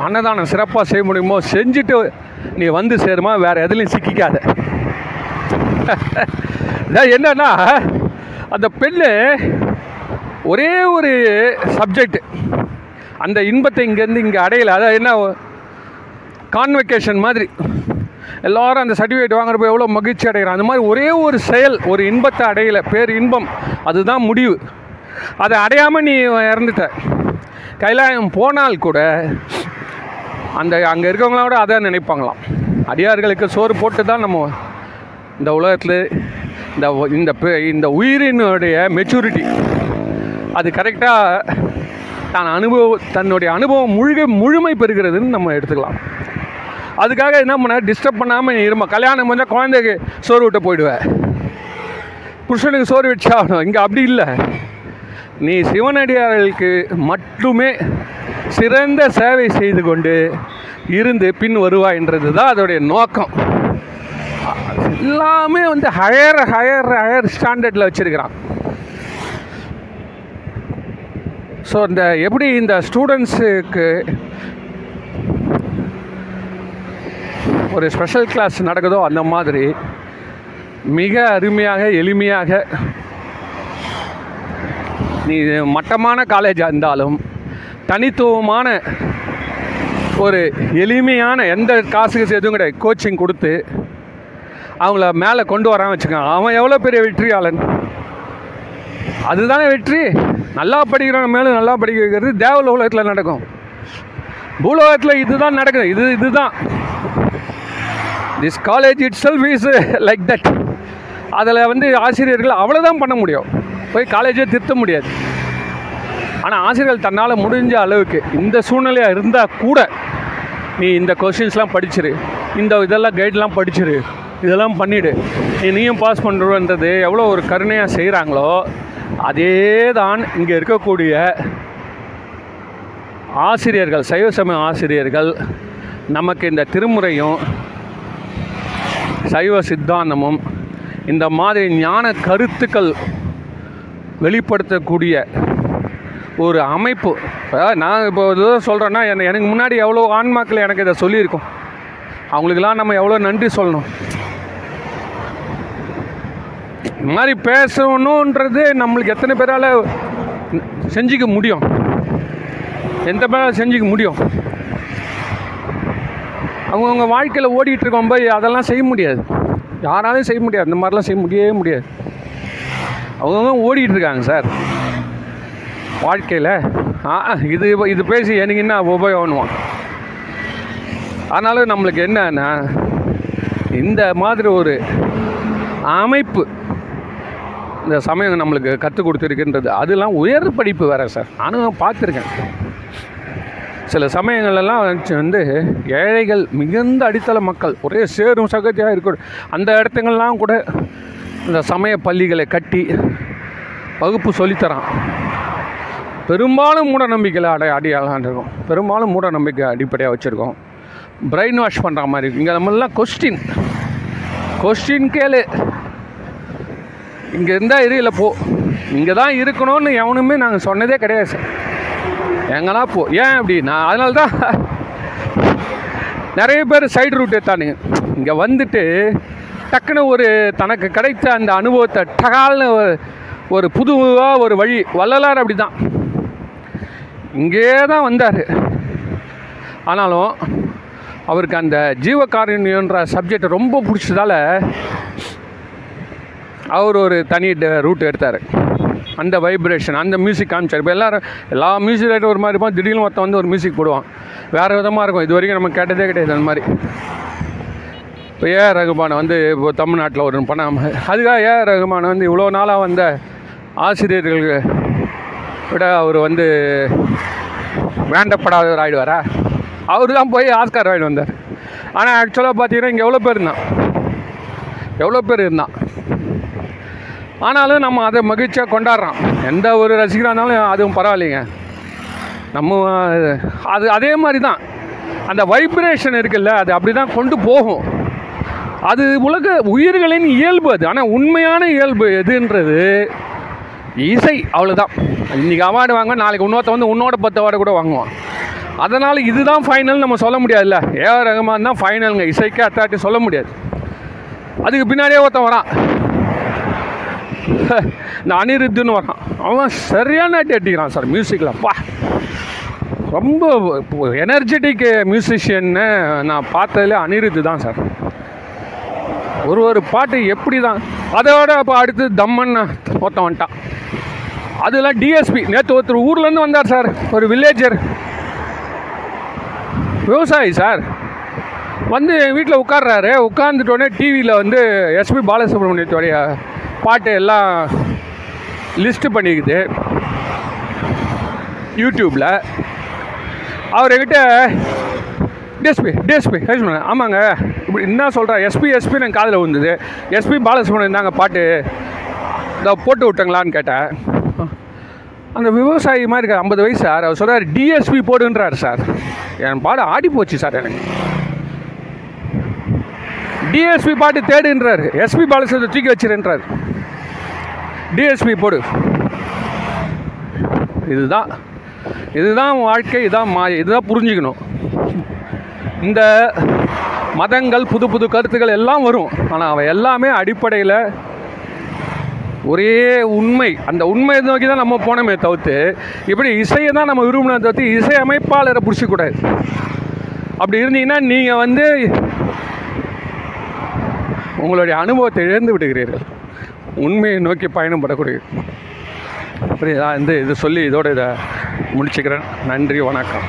அன்னதானம் சிறப்பாக செய்ய முடியுமோ செஞ்சுட்டு நீ வந்து சேருமா வேறு எதுலையும் சிக்கிக்காத. என்னன்னா அந்த பெண்ணு ஒரே ஒரு சப்ஜெக்ட் அந்த இன்பத்தை இங்கேருந்து இங்கே அடையலை. அதான் என்ன கான்வெகேஷன் மாதிரி. எல்லாரும் அந்த சர்டிஃபிகேட் வாங்குறப்ப எவ்வளோ மகிழ்ச்சி அடைகிறான் அந்த மாதிரி ஒரே ஒரு செயல் ஒரு இன்பத்தை அடையலை. பேர் இன்பம். அதுதான் முடிவு. அதை அடையாமல் நீ இறந்துட்ட. கைலாயம் போனால் கூட அந்த அங்கே இருக்கவங்களோட அதை நினைப்பாங்களாம். அடியார்களுக்கு சோறு போட்டு தான் நம்ம இந்த உலகத்தில் இந்த இந்த பெ- இந்த உயிரினுடைய மெச்சூரிட்டி அது கரெக்டாக தான் அனுபவம் தன்னுடைய அனுபவம் முழுக முழுமை பெறுகிறதுன்னு நம்ம எடுத்துக்கலாம். அதுக்காக என்ன பண்ண? டிஸ்டர்ப் பண்ணாமல் நீ இருமா. கல்யாணம் பண்ணால் குழந்தைக்கு சோறு விட்டு போயிடுவேன் புருஷனுக்கு சோறு வச்சு ஆகணும். இங்கே அப்படி இல்லை. நீ சிவனடியார்களுக்கு மட்டுமே சிறந்த சேவை செய்து கொண்டு இருந்து பின் வருவாய்ன்றது தான் அதோடைய நோக்கம். எல்லாமே வந்து ஹையர் ஹையர் ஹையர் ஸ்டாண்டர்டில் வச்சுருக்கிறான். ஸோ இந்த எப்படி இந்த ஸ்டூடெண்ட்ஸுக்கு ஒரு ஸ்பெஷல் கிளாஸ் நடக்குதோ அந்த மாதிரி மிக அருமையாக எளிமையாக நீ மட்டமான காலேஜாக இருந்தாலும் தனித்துவமான ஒரு எளிமையான எந்த காசுக்கு எதுவும் கிடையாது கோச்சிங் கொடுத்து அவங்கள மேலே கொண்டு வரான் வச்சுக்கோங்க அவன் எவ்வளோ பெரிய வெற்றியாளன்? அதுதானே வெற்றி. நல்லா படிக்கிறவங்க மேலும் நல்லா படிக்க வைக்கிறது தேவ உலகத்தில் நடக்கும். பூலோகத்தில் இதுதான் நடக்குது. இது இதுதான். This college itself is like that அதில் வந்து ஆசிரியர்கள் அவ்வளோதான் பண்ண முடியும். போய் காலேஜே திருத்த முடியாது. ஆனால் ஆசிரியர்கள் தன்னால் முடிஞ்ச அளவுக்கு இந்த சூழ்நிலையாக இருந்தால் கூட நீ இந்த கொஷின்ஸ்லாம் படிச்சிரு. இந்த இதெல்லாம் கைட்லாம் படிச்சிரு. இதெல்லாம் பண்ணிவிடு நீ நீயும் பாஸ் பண்ணுறன்றது எவ்வளோ ஒரு கருணையாக செய்கிறாங்களோ அதே தான் இங்கே இருக்கக்கூடிய ஆசிரியர்கள் சைவ சமய ஆசிரியர்கள் நமக்கு இந்த திருமுறையும் சைவ சித்தாந்தமும் இந்த மாதிரி ஞான கருத்துக்கள் வெளிப்படுத்தக்கூடிய ஒரு அமைப்பு. அதாவது நான் இப்போ இதை சொல்கிறேன்னா என்ன எனக்கு முன்னாடி எவ்வளோ ஆன்மாக்கள் எனக்கு இதை சொல்லியிருக்கோம். அவங்களுக்கெல்லாம் நம்ம எவ்வளோ நன்றி சொல்லணும். இந்த மாதிரி பேசணுன்றது நம்மளுக்கு எத்தனை பேரால் செஞ்சுக்க முடியும்? எந்த பேரால் செஞ்சுக்க முடியும்? அவங்கவுங்க வாழ்க்கையில் ஓடிக்கிட்டு இருக்கோம் போய் அதெல்லாம் செய்ய முடியாது. யாராலையும் செய்ய முடியாது. இந்த மாதிரிலாம் செய்ய முடியவே முடியாது. அவங்கவுங்க ஓடிக்கிட்டு இருக்காங்க சார். வாழ்க்கையில். ஆ இது இது பேசி எனக்கு என்ன உபயோகம்னுவான். அதனால நம்மளுக்கு என்னன்னா இந்த மாதிரி ஒரு அமைப்பு இந்த சமயம் நம்மளுக்கு கற்றுக் கொடுத்துருக்குன்றது. அதெல்லாம் உயர் படிப்பு வேறு சார். நானும் பார்த்துருக்கேன். சில சமயங்கள்லாம் வந்து ஏழைகள் மிகுந்த அடித்தள மக்கள் ஒரே சேரும் சகதியாக இருக்கணும் அந்த இடத்துங்கள்லாம் கூட இந்த சமய பள்ளிகளை கட்டி வகுப்பு சொல்லித்தரான். பெரும்பாலும் மூட நம்பிக்கையில் அடை அடியாளான் இருக்கும். பெரும்பாலும் மூட நம்பிக்கை அடிப்படையாக வச்சுருக்கோம். பிரெயின் வாஷ் பண்ணுற மாதிரி இருக்கு இங்கே நம்மளாம் கொஸ்டின் கொஸ்டின் கேளு. இங்கே இருந்தால் இரு இல்லை போ. இங்கே தான் இருக்கணும்னு எவனுமே நாங்கள் சொன்னதே கிடையாது சார் எங்கன்னா போ ஏன் அப்படின்னா அதனால தான் நிறைய பேர் சைடு ரூட் எடுத்தானுங்க இங்கே வந்துட்டு டக்குன்னு ஒரு தனக்கு கிடைத்த அந்த அனுபவத்தை டகால்னு ஒரு ஒரு புதுவாக ஒரு வழி. வள்ளலார் அப்படி தான் இங்கே தான் வந்தார். ஆனாலும் அவருக்கு அந்த ஜீவகாருண்யன்ற சப்ஜெக்ட் ரொம்ப பிடிச்சதால அவர் ஒரு தனி ரூட் எடுத்தார். அந்த வைப்ரேஷன் அந்த மியூசிக் காமிச்சார். இப்போ எல்லோரும் எல்லா மியூசிக் ரைட்டும் ஒரு மாதிரி இருப்பான் திடீர்னு ஒருத்தன் வந்து ஒரு மியூசிக் போடுவான். வேறு விதமாக இருக்கும். இது வரைக்கும் நம்ம கேட்டதே கிடையாது அந்த மாதிரி. இப்போ ஏ ரகுமான் வந்து இப்போ தமிழ்நாட்டில் ஒரு பண்ணாமல் அதுக்காக ஏ ரகுமான் வந்து இவ்வளோ நாளாக வந்த ஆசிரியர்களுக்கு விட அவர் வந்து வேண்டப்படாதவர் ஆகிடுவாரா அவர் தான் போய் ஆஸ்கார் ஆகிடு வந்தார். ஆனால் ஆக்சுவலாக பார்த்தீங்கன்னா இங்கே எவ்வளோ பேர் இருந்தான்? எவ்வளோ பேர் இருந்தான்? ஆனாலும் நம்ம அதை மகிழ்ச்சியாக கொண்டாடுறோம். எந்த ஒரு ரசிகராக இருந்தாலும் அதுவும் பரவாயில்லைங்க. நம்ம அது அதே மாதிரி தான் அந்த வைப்ரேஷன் இருக்குல்ல அது அப்படி தான் கொண்டு போகும். அது உலக உயிர்களின் இயல்பு அது. ஆனால் உண்மையான இயல்பு எதுன்றது? இசை அவ்வளோதான் இன்றைக்கி அவார்டு வாங்க நாளைக்கு இன்னொருத்த வந்து உன்னோட பத்து அவார்டு கூட வாங்குவான். அதனால் இதுதான் ஃபைனல் நம்ம சொல்ல முடியாதுல்ல. ஏஆர் ரஹ்மான் தான் ஃபைனலுங்க இசைக்கே அத்தாட்டி சொல்ல முடியாது. அதுக்கு பின்னாடியே ஒருத்தன் வரான். இந்த அனிருத்துன்னு வரான். அவன் சரியான அடி அடிக்கிறான் சார் மியூசிக்கில் அப்பா ரொம்ப எனர்ஜெட்டிக் மியூசிஷியன்னு நான் பார்த்ததுல அனிருத்து தான் சார். ஒரு ஒரு பாட்டு எப்படி தான் அதோட இப்போ அடுத்து தம்மன் ஒருத்தன் வந்துட்டான். அதெல்லாம் டிஎஸ்பி நேற்று ஒருத்தர் ஊர்லேருந்து வந்தார் சார் ஒரு வில்லேஜர் விவசாயி சார். வந்து வீட்டில் உட்கார்றாரு. உட்காந்துட்டோடனே டிவியில் வந்து எஸ்பி பாலசுப்ரமணியத்துடைய பாட்டு எல்லாம் லிஸ்ட்டு பண்ணிக்குது யூடியூப்பில் அவர் டிஎஸ்பி டிஎஸ்பி ஹரிசுமன் ஆமாங்க. இப்படி என்ன சொல்கிறா எஸ்பி எஸ்பி எனக்கு காதில் வந்தது எஸ்பி பாலசுப்ரமணியம் தாங்க பாட்டு இதை போட்டு விட்டங்களான்னு கேட்டேன். அந்த விவசாயி மாதிரி இருக்கார் ஐம்பது வயசு சார். அவர் சொல்கிறார் டிஎஸ்பி போடுன்றார் சார். என் பாட ஆடி போச்சு சார் எனக்கு. டிஎஸ்பி பாட்டு தேடுன்றார் எஸ்பி பாலசுப்ரமணியம் தூக்கி வச்சிருன்றார் டிஎஸ்பி போடு. இதுதான். இதுதான் வாழ்க்கை இதுதான் மா இதுதான் புரிஞ்சுக்கணும். இந்த மதங்கள் புது புது கருத்துக்கள் எல்லாம் வரும். ஆனால் அவை எல்லாமே அடிப்படையில் ஒரே உண்மை. அந்த உண்மையை நோக்கி தான் நம்ம போனோமே தவிர்த்து இப்படி இசையை தான் நம்ம விரும்பினதை தவிர்த்து இசை அமைப்பாளரை பிடிச்சிக்கூடாது. அப்படி இருந்தீங்கன்னா நீங்கள் வந்து உங்களுடைய அனுபவத்தை இழந்து விடுகிறீர்கள். உண்மையை நோக்கி பயணம் படக்கூடியது அப்படி புரியுதா? இந்த இது சொல்லி இதோட இதை முடிச்சுக்கிறேன். நன்றி வணக்கம்.